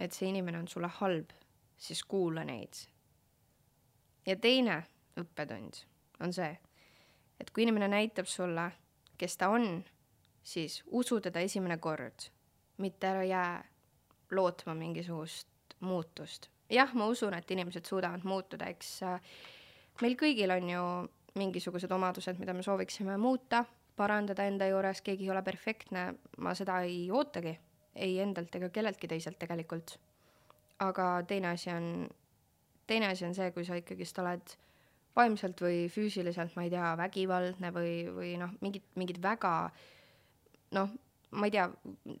et see inimene on sulle halb, siis kuula neid. ja teine õppetund on see, et kui inimene näitab sulle, kes ta on, siis usu teda esimene kord, mitte ära jää lootma mingisugust muutust. Jah, ma usun, et inimesed suudavad muutuda, eks äh, meil kõigil on ju mingisugused omadused, mida me sooviksime muuta, parandada enda juures, keegi ei ole perfektne, ma seda ei ootagi ei endalt ega kelleltki teiselt tegelikult. aga teine asi on, teine asi on see, kui sa ikkagist oled vaimselt või füüsiliselt, ma ei tea, vägivaldne või, või noh, mingid, mingid väga noh, ma ei tea,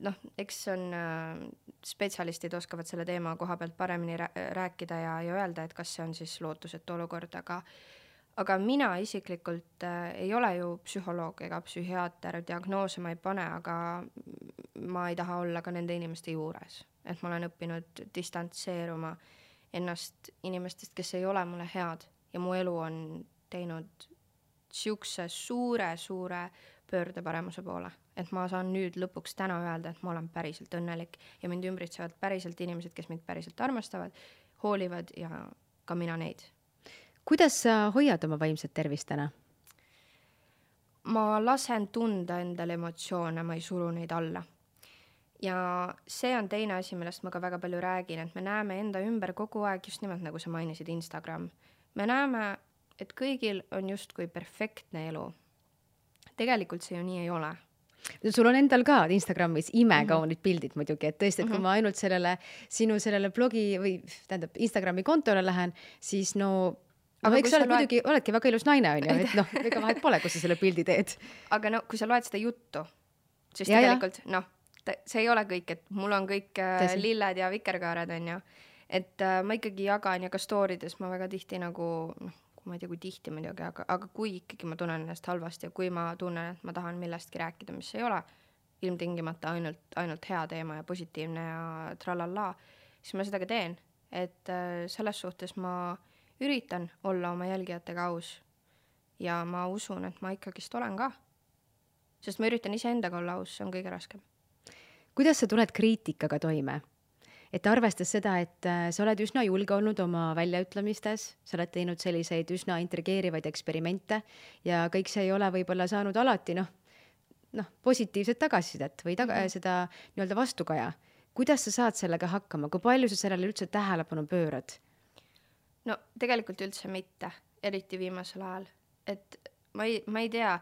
noh, eks on äh, spetsialistid oskavad selle teema koha pealt paremini rääkida ja, ja öelda, et kas see on siis lootusetu olukord, aga aga mina isiklikult äh, ei ole ju psühholoog ega psühhiaater, diagnoose ma ei pane, aga ma ei taha olla ka nende inimeste juures, et ma olen õppinud distantseeruma ennast inimestest, kes ei ole mulle head ja mu elu on teinud siukse suure-suure pöörde paremuse poole, et ma saan nüüd lõpuks täna öelda, et ma olen päriselt õnnelik ja mind ümbritsevad päriselt inimesed, kes mind päriselt armastavad, hoolivad ja ka mina neid kuidas sa hoiad oma vaimset tervist täna? ma lasen tunda endal emotsioone, ma ei suru neid alla. ja see on teine asi, millest ma ka väga palju räägin, et me näeme enda ümber kogu aeg, just nimelt nagu sa mainisid, Instagram. me näeme, et kõigil on justkui perfektne elu. tegelikult see ju nii ei ole sul on endal ka Instagramis imekaunid mm -hmm. pildid muidugi, et tõesti, et kui mm -hmm. ma ainult sellele sinu sellele blogi või tähendab Instagrami kontole lähen, siis no aga no eks sa oled loed... muidugi, oledki väga ilus naine, onju, et noh, ega vahet pole, kus sa selle pildi teed. aga no kui sa loed seda juttu, siis ja, tegelikult noh, see ei ole kõik, et mul on kõik äh, lilled ja vikerkaared, onju. et äh, ma ikkagi jagan ja ka story des ma väga tihti nagu noh, ma ei tea, kui tihti muidugi, aga, aga kui ikkagi ma tunnen ennast halvasti ja kui ma tunnen, et ma tahan millestki rääkida, mis ei ole ilmtingimata ainult, ainult hea teema ja positiivne ja tralala, siis ma seda ka teen. et äh, selles suhtes ma üritan olla oma jälgijatega aus. ja ma usun, et ma ikkagist olen ka. sest ma üritan iseendaga olla aus, see on kõige raskem. kuidas sa tuled kriitikaga toime? Et arvestades seda, et äh, sa oled üsna julge olnud oma väljaütlemistes, sa oled teinud selliseid üsna intrigeerivaid eksperimente ja kõik see ei ole võib-olla saanud alati noh, noh, positiivset tagasisidet või taga- mm, -hmm. seda nii-öelda vastukaja. kuidas sa saad sellega hakkama, kui palju sa sellele üldse tähelepanu pöörad? no tegelikult üldse mitte, eriti viimasel ajal, et ma ei, ma ei tea,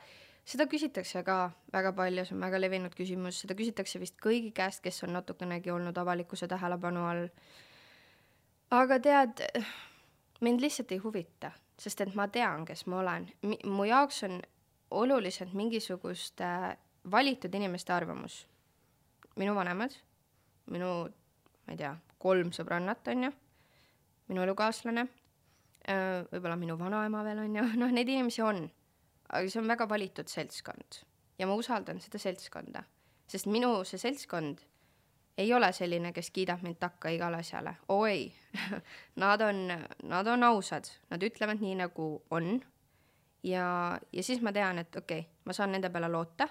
seda küsitakse ka väga palju, see on väga levinud küsimus, seda küsitakse vist kõigi käest, kes on natukenegi olnud avalikkuse tähelepanu all. aga tead, mind lihtsalt ei huvita, sest et ma tean, kes ma olen. mu jaoks on oluliselt mingisuguste valitud inimeste arvamus. minu vanemad, minu, ma ei tea, kolm sõbrannat, on ju, minu elukaaslane, võib-olla minu vanaema veel, on ju, noh, neid inimesi on. Aga see on väga valitud seltskond ja ma usaldan seda seltskonda, sest minu see seltskond ei ole selline, kes kiidab mind takka igale asjale, oo ei Nad on, nad on ausad, nad ütlevad nii, nagu on ja, ja siis ma tean, et okei okay,, ma saan nende peale loota.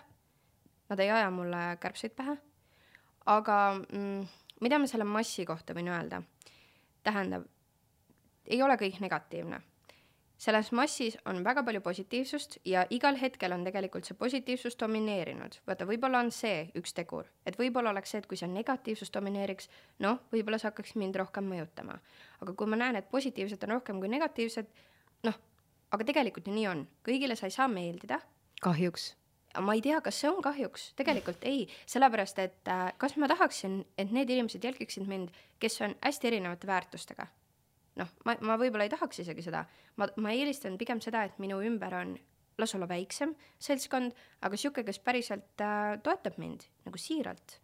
Nad ei aja mulle kärbseid pähe. aga mm, mida ma selle massi kohta võin öelda? tähendab, ei ole kõik negatiivne. Selles massis on väga palju positiivsust ja igal hetkel on tegelikult see positiivsus domineerinud. vaata, võib-olla on see üks tegur, et võib-olla oleks see, et kui see negatiivsus domineeriks, noh, võib-olla see hakkaks mind rohkem mõjutama. aga kui ma näen, et positiivset on rohkem kui negatiivset, noh aga tegelikult ju nii on, kõigile sa ei saa meeldida. kahjuks. ma ei tea, kas see on kahjuks, tegelikult ei, sellepärast et äh, kas ma tahaksin, et need inimesed jälgiksid mind, kes on hästi erinevate väärtustega. Noh, ma, ma võib-olla ei tahaks isegi seda, ma, ma eelistan pigem seda, et minu ümber on las olla väiksem seltskond, aga sihuke, kes päriselt äh, toetab mind nagu siiralt.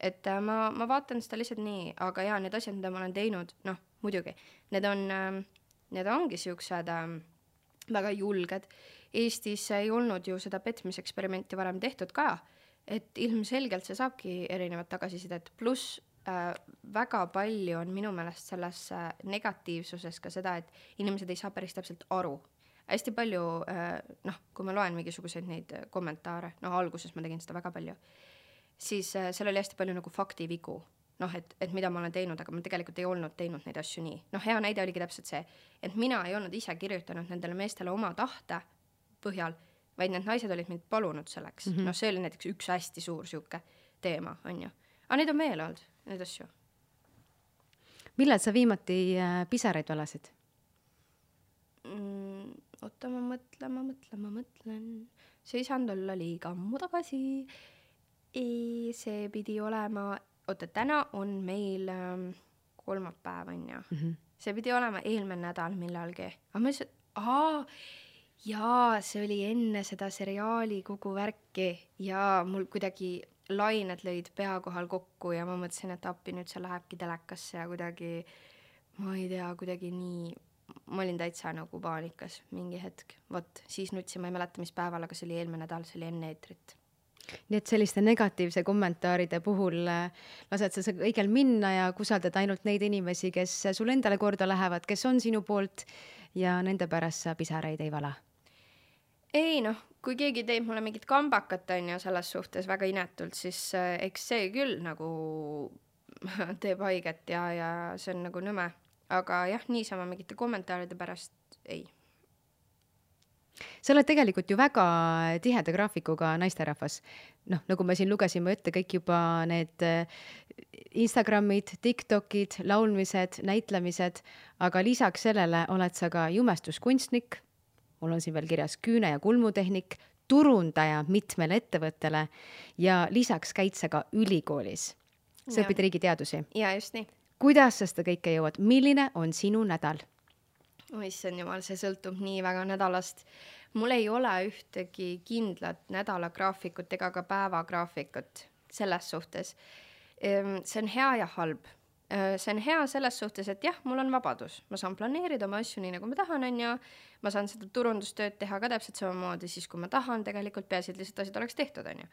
et äh, ma, ma vaatan seda lihtsalt nii, aga jaa, need asjad, mida ma olen teinud, noh, muidugi, need on äh,, need ongi siuksed äh, väga julged. Eestis ei olnud ju seda petmiseksperimenti varem tehtud ka, et ilmselgelt see saabki erinevat tagasisidet, pluss väga palju on minu meelest selles äh, negatiivsuses ka seda, et inimesed ei saa päris täpselt aru. hästi palju äh, noh, kui ma loen mingisuguseid neid kommentaare, noh alguses ma tegin seda väga palju, siis äh, seal oli hästi palju nagu faktivigu noh, et, et mida ma olen teinud, aga ma tegelikult ei olnud teinud neid asju nii. noh, hea näide oligi täpselt see, et mina ei olnud ise kirjutanud nendele meestele oma tahte põhjal, vaid need naised olid mind palunud selleks mm -hmm.. noh, see oli näiteks üks hästi suur sihuke teema, on ju. aga neid on veel olnud, neid asju. millal sa viimati äh, pisaraid valasid mm,? oota, ma mõtlen, ma mõtlen, ma mõtlen. see ei saanud olla liiga ammu tagasi. see pidi olema oota, täna on meil ähm, kolmapäev, on ju mm. -hmm. see pidi olema eelmine nädal millalgi, aga ma lihtsalt, aa, jaa, see oli enne seda seriaali kogu värki ja mul kuidagi lained lõid pea kohal kokku ja ma mõtlesin, et appi, nüüd see lähebki telekasse ja kuidagi, ma ei tea, kuidagi nii, ma olin täitsa nagu paanikas mingi hetk. vot, siis nutsin, ma ei mäleta, mis päeval, aga see oli eelmine nädal, see oli enne eetrit nii et selliste negatiivse kommentaaride puhul äh, lased sa kõigil minna ja kusaldad ainult neid inimesi, kes sulle endale korda lähevad, kes on sinu poolt ja nende pärast sa pisaraid ei vala? ei noh, kui keegi teeb mulle mingit kambakat, on ju, selles suhtes väga inetult, siis äh, eks see küll nagu teeb haiget ja, ja see on nagu nõme. aga jah, niisama mingite kommentaaride pärast ei sa oled tegelikult ju väga tiheda graafikuga naisterahvas. noh, nagu me siin lugesime ette kõik juba need eh, Instagramid, Tiktokid, laulmised, näitlemised, aga lisaks sellele oled sa ka jumestuskunstnik. Mul on siin veel kirjas küüne- ja kulmutehnik, turundaja mitmele ettevõttele ja lisaks käid sa ka ülikoolis. sa õpid riigiteadusi. ja just nii. kuidas sa seda kõike jõuad, milline on sinu nädal? issand jumal, see sõltub nii väga nädalast. mul ei ole ühtegi kindlat nädalagraafikut ega ka päevagraafikut, selles suhtes. See on hea ja halb see on hea selles suhtes, et jah, mul on vabadus, ma saan planeerida oma asju nii, nagu ma tahan, on ju, ma saan seda turundustööd teha ka täpselt samamoodi siis, kui ma tahan, tegelikult peaasi, et lihtsalt asjad oleks tehtud, on ju.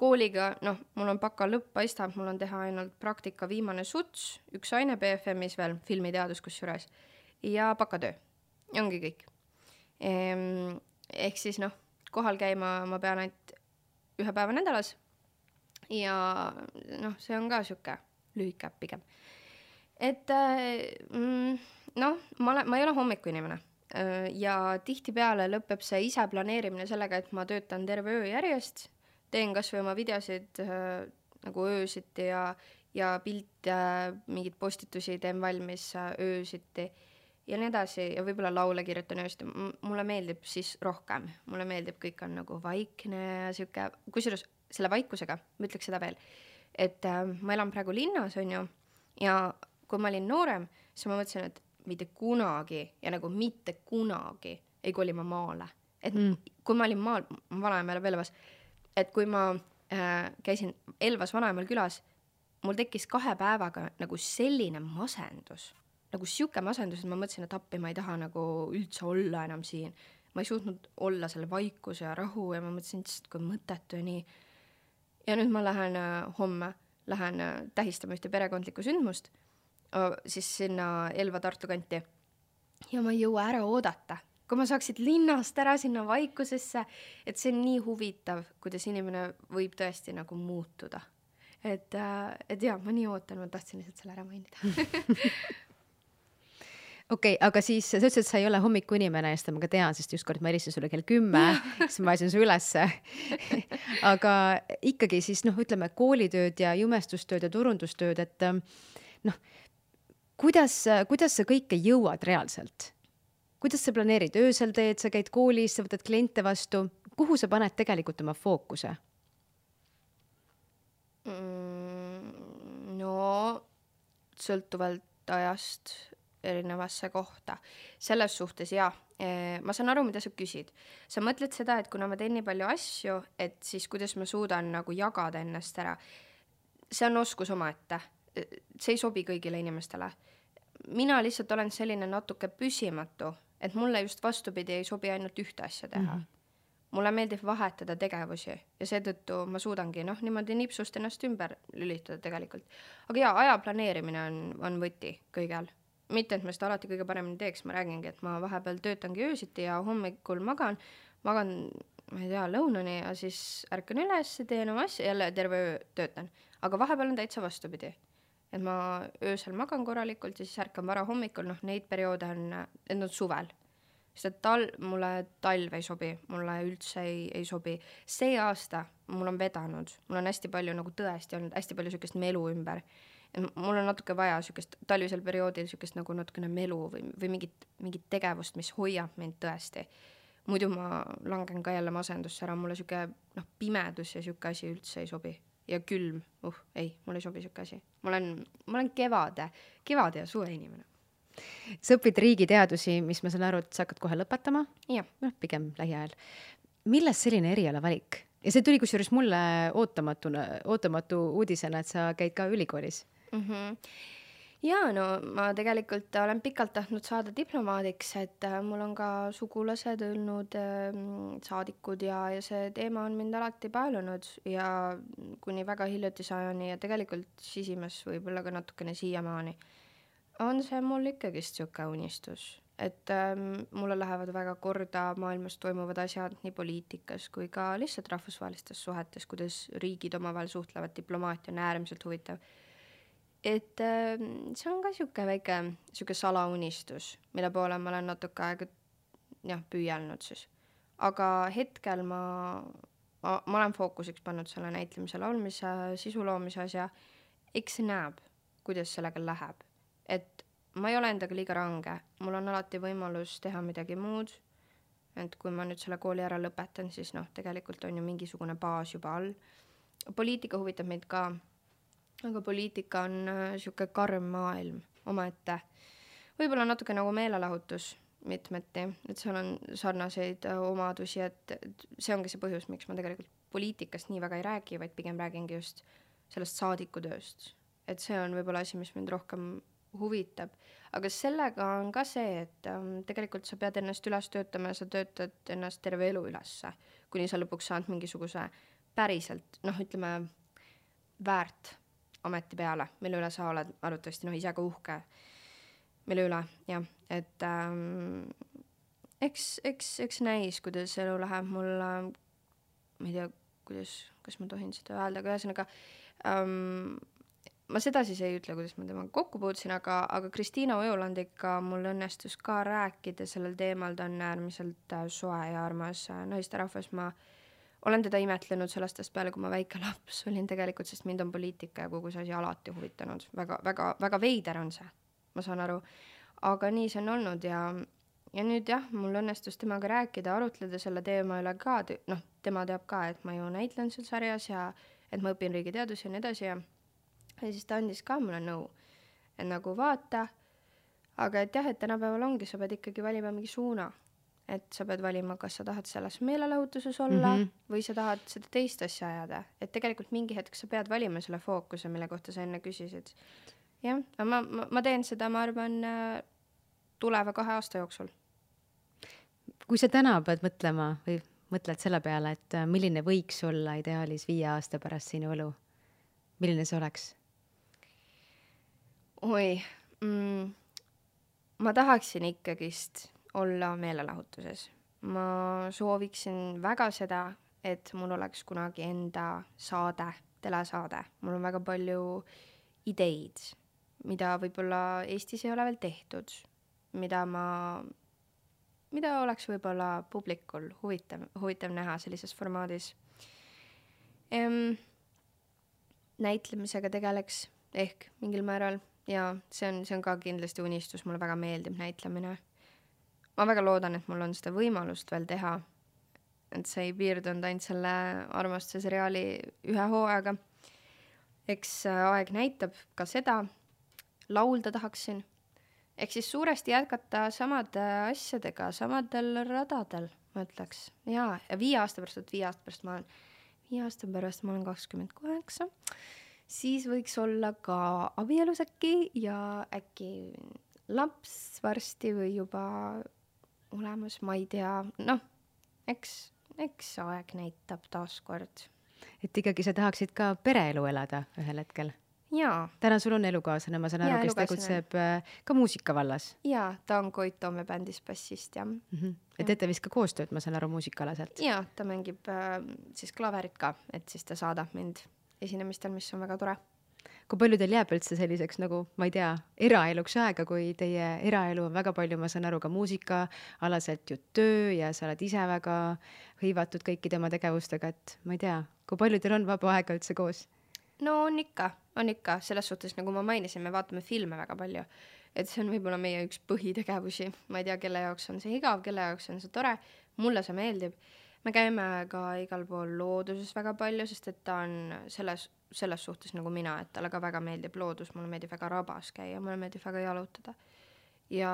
kooliga, noh, mul on baka lõpp, paistab, mul on teha ainult praktika viimane suts, üks aine BFM-is veel, filmiteadus kusjuures, ja bakatöö, ongi kõik. Ehm, ehk siis noh, kohal käima ma pean ainult ühe päeva nädalas. Ja noh, see on ka sihuke lühike pigem. et äh, mm, noh, ma olen, ma ei ole hommikuinimene äh, ja tihtipeale lõpeb see ise planeerimine sellega, et ma töötan terve öö järjest, teen kasvõi oma videosid äh, nagu öösiti ja, ja pilte, mingeid postitusi teen valmis öösiti ja nii edasi ja võib-olla laule kirjutan öösiti, mulle meeldib siis rohkem, mulle meeldib, kõik on nagu vaikne ja sihuke, kusjuures selle vaikusega, ma ütleks seda veel et äh, ma elan praegu linnas, on ju, ja kui ma olin noorem, siis ma mõtlesin, et mitte kunagi ja nagu mitte kunagi ei koli ma maale. et mm. kui ma olin maal, vanaema elab Elvas, et kui ma äh, käisin Elvas vanaemal külas, mul tekkis kahe päevaga nagu selline masendus, nagu sihuke masendus, et ma mõtlesin, et appi, ma ei taha nagu üldse olla enam siin. ma ei suutnud olla selle vaikuse ja rahu ja ma mõtlesin, et kui mõttetu ja nii ja nüüd ma lähen äh, homme, lähen äh, tähistama ühte perekondlikku sündmust, siis sinna Elva-Tartu kanti. ja ma ei jõua ära oodata, kui ma saaksin linnast ära sinna vaikusesse, et see on nii huvitav, kuidas inimene võib tõesti nagu muutuda. et, äh, et jaa, ma nii ootan, ma tahtsin lihtsalt selle ära mainida okei okay,, aga siis sa ütlesid, et sa ei ole hommikuinimene ja seda ma ka tean, sest ükskord ma helistasin sulle kell kümme, siis ma ajasin su ülesse aga ikkagi siis noh, ütleme koolitööd ja jumestustööd ja turundustööd, et ähm, noh, kuidas, kuidas sa kõike jõuad reaalselt? kuidas sa planeerid, öösel teed, sa käid koolis, sa võtad kliente vastu, kuhu sa paned tegelikult oma fookuse mm,? no sõltuvalt ajast erinevasse kohta. selles suhtes jaa, ma saan aru, mida sa küsid. sa mõtled seda, et kuna ma teen nii palju asju, et siis kuidas ma suudan nagu jagada ennast ära. see on oskus omaette. see ei sobi kõigile inimestele. mina lihtsalt olen selline natuke püsimatu, et mulle just vastupidi ei sobi ainult ühte asja teha mm. -hmm mulle meeldib vahetada tegevusi ja seetõttu ma suudangi noh, niimoodi nipsust ennast ümber lülitada tegelikult. aga jaa, aja planeerimine on, on võti kõigel mitte, et ma seda alati kõige paremini teeks, ma räägingi, et ma vahepeal töötangi öösiti ja hommikul magan, magan, ma ei tea, lõunani ja siis ärkan üles, teen oma asja, jälle terve öö töötan. aga vahepeal on täitsa vastupidi. et ma öösel magan korralikult ja siis ärkan varahommikul, noh, neid perioode on, need on suvel. sest et tal-, mulle talv ei sobi, mulle üldse ei, ei sobi. see aasta mul on vedanud, mul on hästi palju nagu tõesti olnud hästi palju niisugust melu ümber mul on natuke vaja niisugust talvisel perioodil niisugust nagu natukene melu või, või mingit, mingit tegevust, mis hoiab mind tõesti. muidu ma langen ka jälle masendusse ära, mulle niisugune noh, pimedus ja niisugune asi üldse ei sobi. ja külm, uh, ei, mulle ei sobi niisugune asi. ma olen, ma olen kevade, kevade ja suve inimene. sa õpid riigiteadusi, mis ma saan aru, et sa hakkad kohe lõpetama? noh, pigem lähiajal. millest selline erialavalik? ja see tuli kusjuures mulle ootamatuna, ootamatu uudisena, et sa käid ka ülikoolis mm. -hmm. ja no ma tegelikult olen pikalt tahtnud saada diplomaadiks, et äh, mul on ka sugulased olnud äh, saadikud ja, ja see teema on mind alati paelunud ja kuni väga hiljutise ajani ja tegelikult sisimas võib-olla ka natukene siiamaani on see mul ikkagist niisugune unistus et ähm, mulle lähevad väga korda maailmas toimuvad asjad nii poliitikas kui ka lihtsalt rahvusvahelistes suhetes, kuidas riigid omavahel suhtlevad, diplomaatia on äärmiselt huvitav et äh, see on ka sihuke väike sihuke salaunistus, mille poole ma olen natuke aega jah, püüelnud siis. aga hetkel ma, ma, ma olen fookuseks pannud selle näitlemise, laulmise, sisu loomise asja. eks näeb, kuidas sellega läheb. et ma ei ole endaga liiga range, mul on alati võimalus teha midagi muud. et kui ma nüüd selle kooli ära lõpetan, siis noh, tegelikult on ju mingisugune baas juba all. poliitika huvitab meid ka aga poliitika on niisugune äh, karm maailm omaette. võib-olla natuke nagu meelelahutus mitmeti, et seal on sarnaseid äh, omadusi, et see ongi see põhjus, miks ma tegelikult poliitikast nii väga ei räägi, vaid pigem räägingi just sellest saadikutööst. et see on võib-olla asi, mis mind rohkem huvitab. aga sellega on ka see, et ähm, tegelikult sa pead ennast üles töötama ja sa töötad ennast terve elu ülesse, kuni sa lõpuks saad mingisuguse päriselt noh, ütleme väärt ameti peale, mille üle sa oled arvatavasti noh, ise ka uhke. mille üle jah, et ähm, eks, eks, eks näis, kuidas elu läheb, mul äh, ma ei tea, kuidas, kas ma tohin seda öelda, aga ühesõnaga ähm, ma seda siis ei ütle, kuidas ma temaga kokku puutusin, aga, aga Kristiina Ojulandiga mul õnnestus ka rääkida sellel teemal, ta on äärmiselt äh, soe ja armas äh, naisterahvas, ma olen teda imetlenud sellest ajast peale, kui ma väike laps olin tegelikult, sest mind on poliitika ja kogu see asi alati huvitanud, väga, väga, väga veider on see, ma saan aru. aga nii see on olnud ja ja nüüd jah, mul õnnestus temaga rääkida, arutleda selle teema üle ka, noh, tema teab ka, et ma ju näitlen seal sarjas ja et ma õpin riigiteadusi ja nii edasi ja ja siis ta andis ka mulle nõu, et nagu vaata, aga et jah, et tänapäeval ongi, sa pead ikkagi valima mingi suuna. Et sa pead valima, kas sa tahad selles meelelahutuses olla mm -hmm. või sa tahad seda teist asja ajada, et tegelikult mingi hetk sa pead valima selle fookuse, mille kohta sa enne küsisid. jah, aga ma, ma, ma teen seda, ma arvan, äh, tuleva kahe aasta jooksul kui sa täna pead mõtlema või mõtled selle peale, et äh, milline võiks olla ideaalis viie aasta pärast sinu elu, milline see oleks? oi mm,, ma tahaksin ikkagist olla meelelahutuses. ma sooviksin väga seda, et mul oleks kunagi enda saade, telesaade, mul on väga palju ideid, mida võib-olla Eestis ei ole veel tehtud, mida ma mida oleks võib-olla publikul huvitav, huvitav näha sellises formaadis ehm,. näitlemisega tegeleks ehk mingil määral ja see on, see on ka kindlasti unistus, mulle väga meeldib näitlemine. Ma väga loodan, et mul on seda võimalust veel teha. et see ei piirdunud ainult selle armastuse seriaali ühe hooajaga. eks äh, aeg näitab ka seda. laulda tahaksin ehk siis suuresti jätkata samade asjadega, samadel radadel, ma ütleks. jaa, ja viie aasta pärast, vot viie aasta pärast ma olen, viie aasta pärast ma olen kakskümmend kaheksa, siis võiks olla ka abielus äkki ja äkki laps varsti või juba olemas, ma ei tea, noh, eks, eks aeg näitab taaskord. et ikkagi sa tahaksid ka pereelu elada ühel hetkel? jaa. täna sul on elukaaslane, ma saan aru, kes tegutseb äh, ka muusika vallas? jaa, ta on Koit Toome bändis bassist, jah mm. -hmm. ja teete vist ka koostööd, ma saan aru, muusikaalaselt? jaa, ta mängib äh, siis klaverit ka, et siis ta saadab mind esinemistel, mis on väga tore. Kui palju teil jääb üldse selliseks nagu, ma ei tea, eraeluks aega, kui teie eraelu on väga palju, ma saan aru, ka muusikaalaselt ju töö ja sa oled ise väga hõivatud kõikide oma tegevustega, et ma ei tea, kui palju teil on vaba aega üldse koos? no on ikka, on ikka, selles suhtes, nagu ma mainisin, me vaatame filme väga palju. et see on võib-olla meie üks põhitegevusi, ma ei tea, kelle jaoks on see igav, kelle jaoks on see tore, mulle see meeldib. me käime ka igal pool looduses väga palju, sest et ta on selles, selles suhtes nagu mina, et talle ka väga meeldib loodus, mulle meeldib väga rabas käia, mulle meeldib väga jalutada. ja,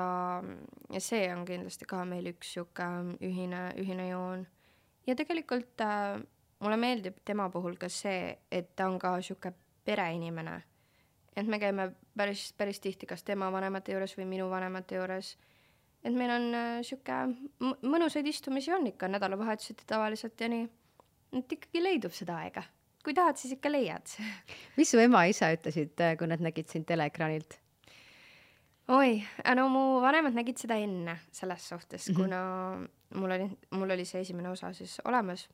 ja see on kindlasti ka meil üks sihuke ühine, ühine joon. ja tegelikult äh, mulle meeldib tema puhul ka see, et ta on ka sihuke pereinimene. et me käime päris, päris tihti kas tema vanemate juures või minu vanemate juures. et meil on äh, sihuke mõnusaid istumisi on ikka nädalavahetuseti tavaliselt ja nii. et ikkagi leidub seda aega. Kui tahad, siis ikka leiad mis su ema-isa ütlesid, äh, kui nad nägid sind teleekraanilt? oi, no mu vanemad nägid seda enne selles suhtes mm, -hmm. kuna mul oli, mul oli see esimene osa siis olemas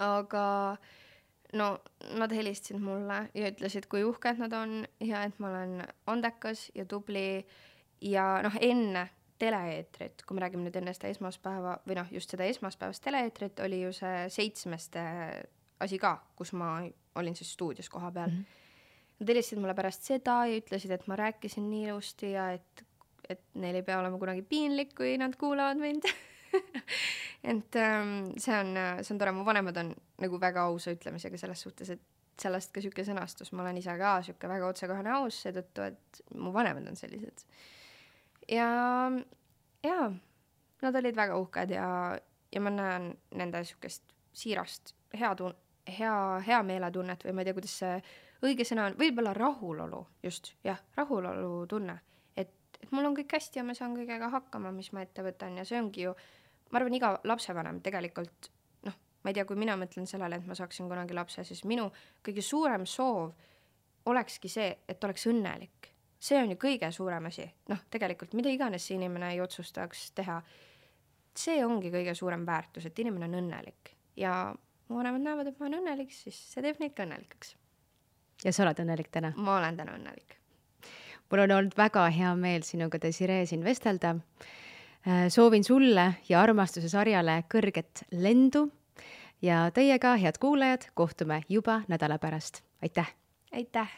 aga no nad helistasid mulle ja ütlesid, kui uhked nad on ja et ma olen andekas ja tubli ja noh, enne tele-eetrit, kui me räägime nüüd enne seda esmaspäeva või noh, just seda esmaspäevast tele-eetrit, oli ju see seitsmeste asi ka, kus ma olin siis stuudios kohapeal mm. -hmm. Nad helistasid mulle pärast seda ja ütlesid, et ma rääkisin nii ilusti ja et, et neil ei pea olema kunagi piinlik, kui nad kuulavad mind et ähm, see on, see on tore, mu vanemad on nagu väga ausa ütlemisega selles suhtes, et sellest ka sihuke sõnastus, ma olen ise ka sihuke väga otsekohene aus seetõttu, et mu vanemad on sellised. ja, ja nad olid väga uhked ja, ja ma näen nende sihukest siirast hea hea, heameeletunnet või ma ei tea, kuidas see õige sõna on, võib-olla rahulolu, just, jah, rahulolutunne. et, et mul on kõik hästi ja ma saan kõigega hakkama, mis ma ette võtan ja see ongi ju, ma arvan, iga lapsevanem tegelikult noh, ma ei tea, kui mina mõtlen sellele, et ma saaksin kunagi lapse, siis minu kõige suurem soov olekski see, et oleks õnnelik. see on ju kõige suurem asi, noh, tegelikult mida iganes see inimene ei otsustaks teha, see ongi kõige suurem väärtus, et inimene on õnnelik ja mu vanemad näevad, et ma olen õnnelik, siis see teeb neid ka õnnelikuks. ja sa oled õnnelik täna? ma olen täna õnnelik. mul on olnud väga hea meel sinuga, Desiree, siin vestelda. Äh, soovin sulle ja armastuse sarjale kõrget lendu ja teiega, head kuulajad, kohtume juba nädala pärast. aitäh! aitäh!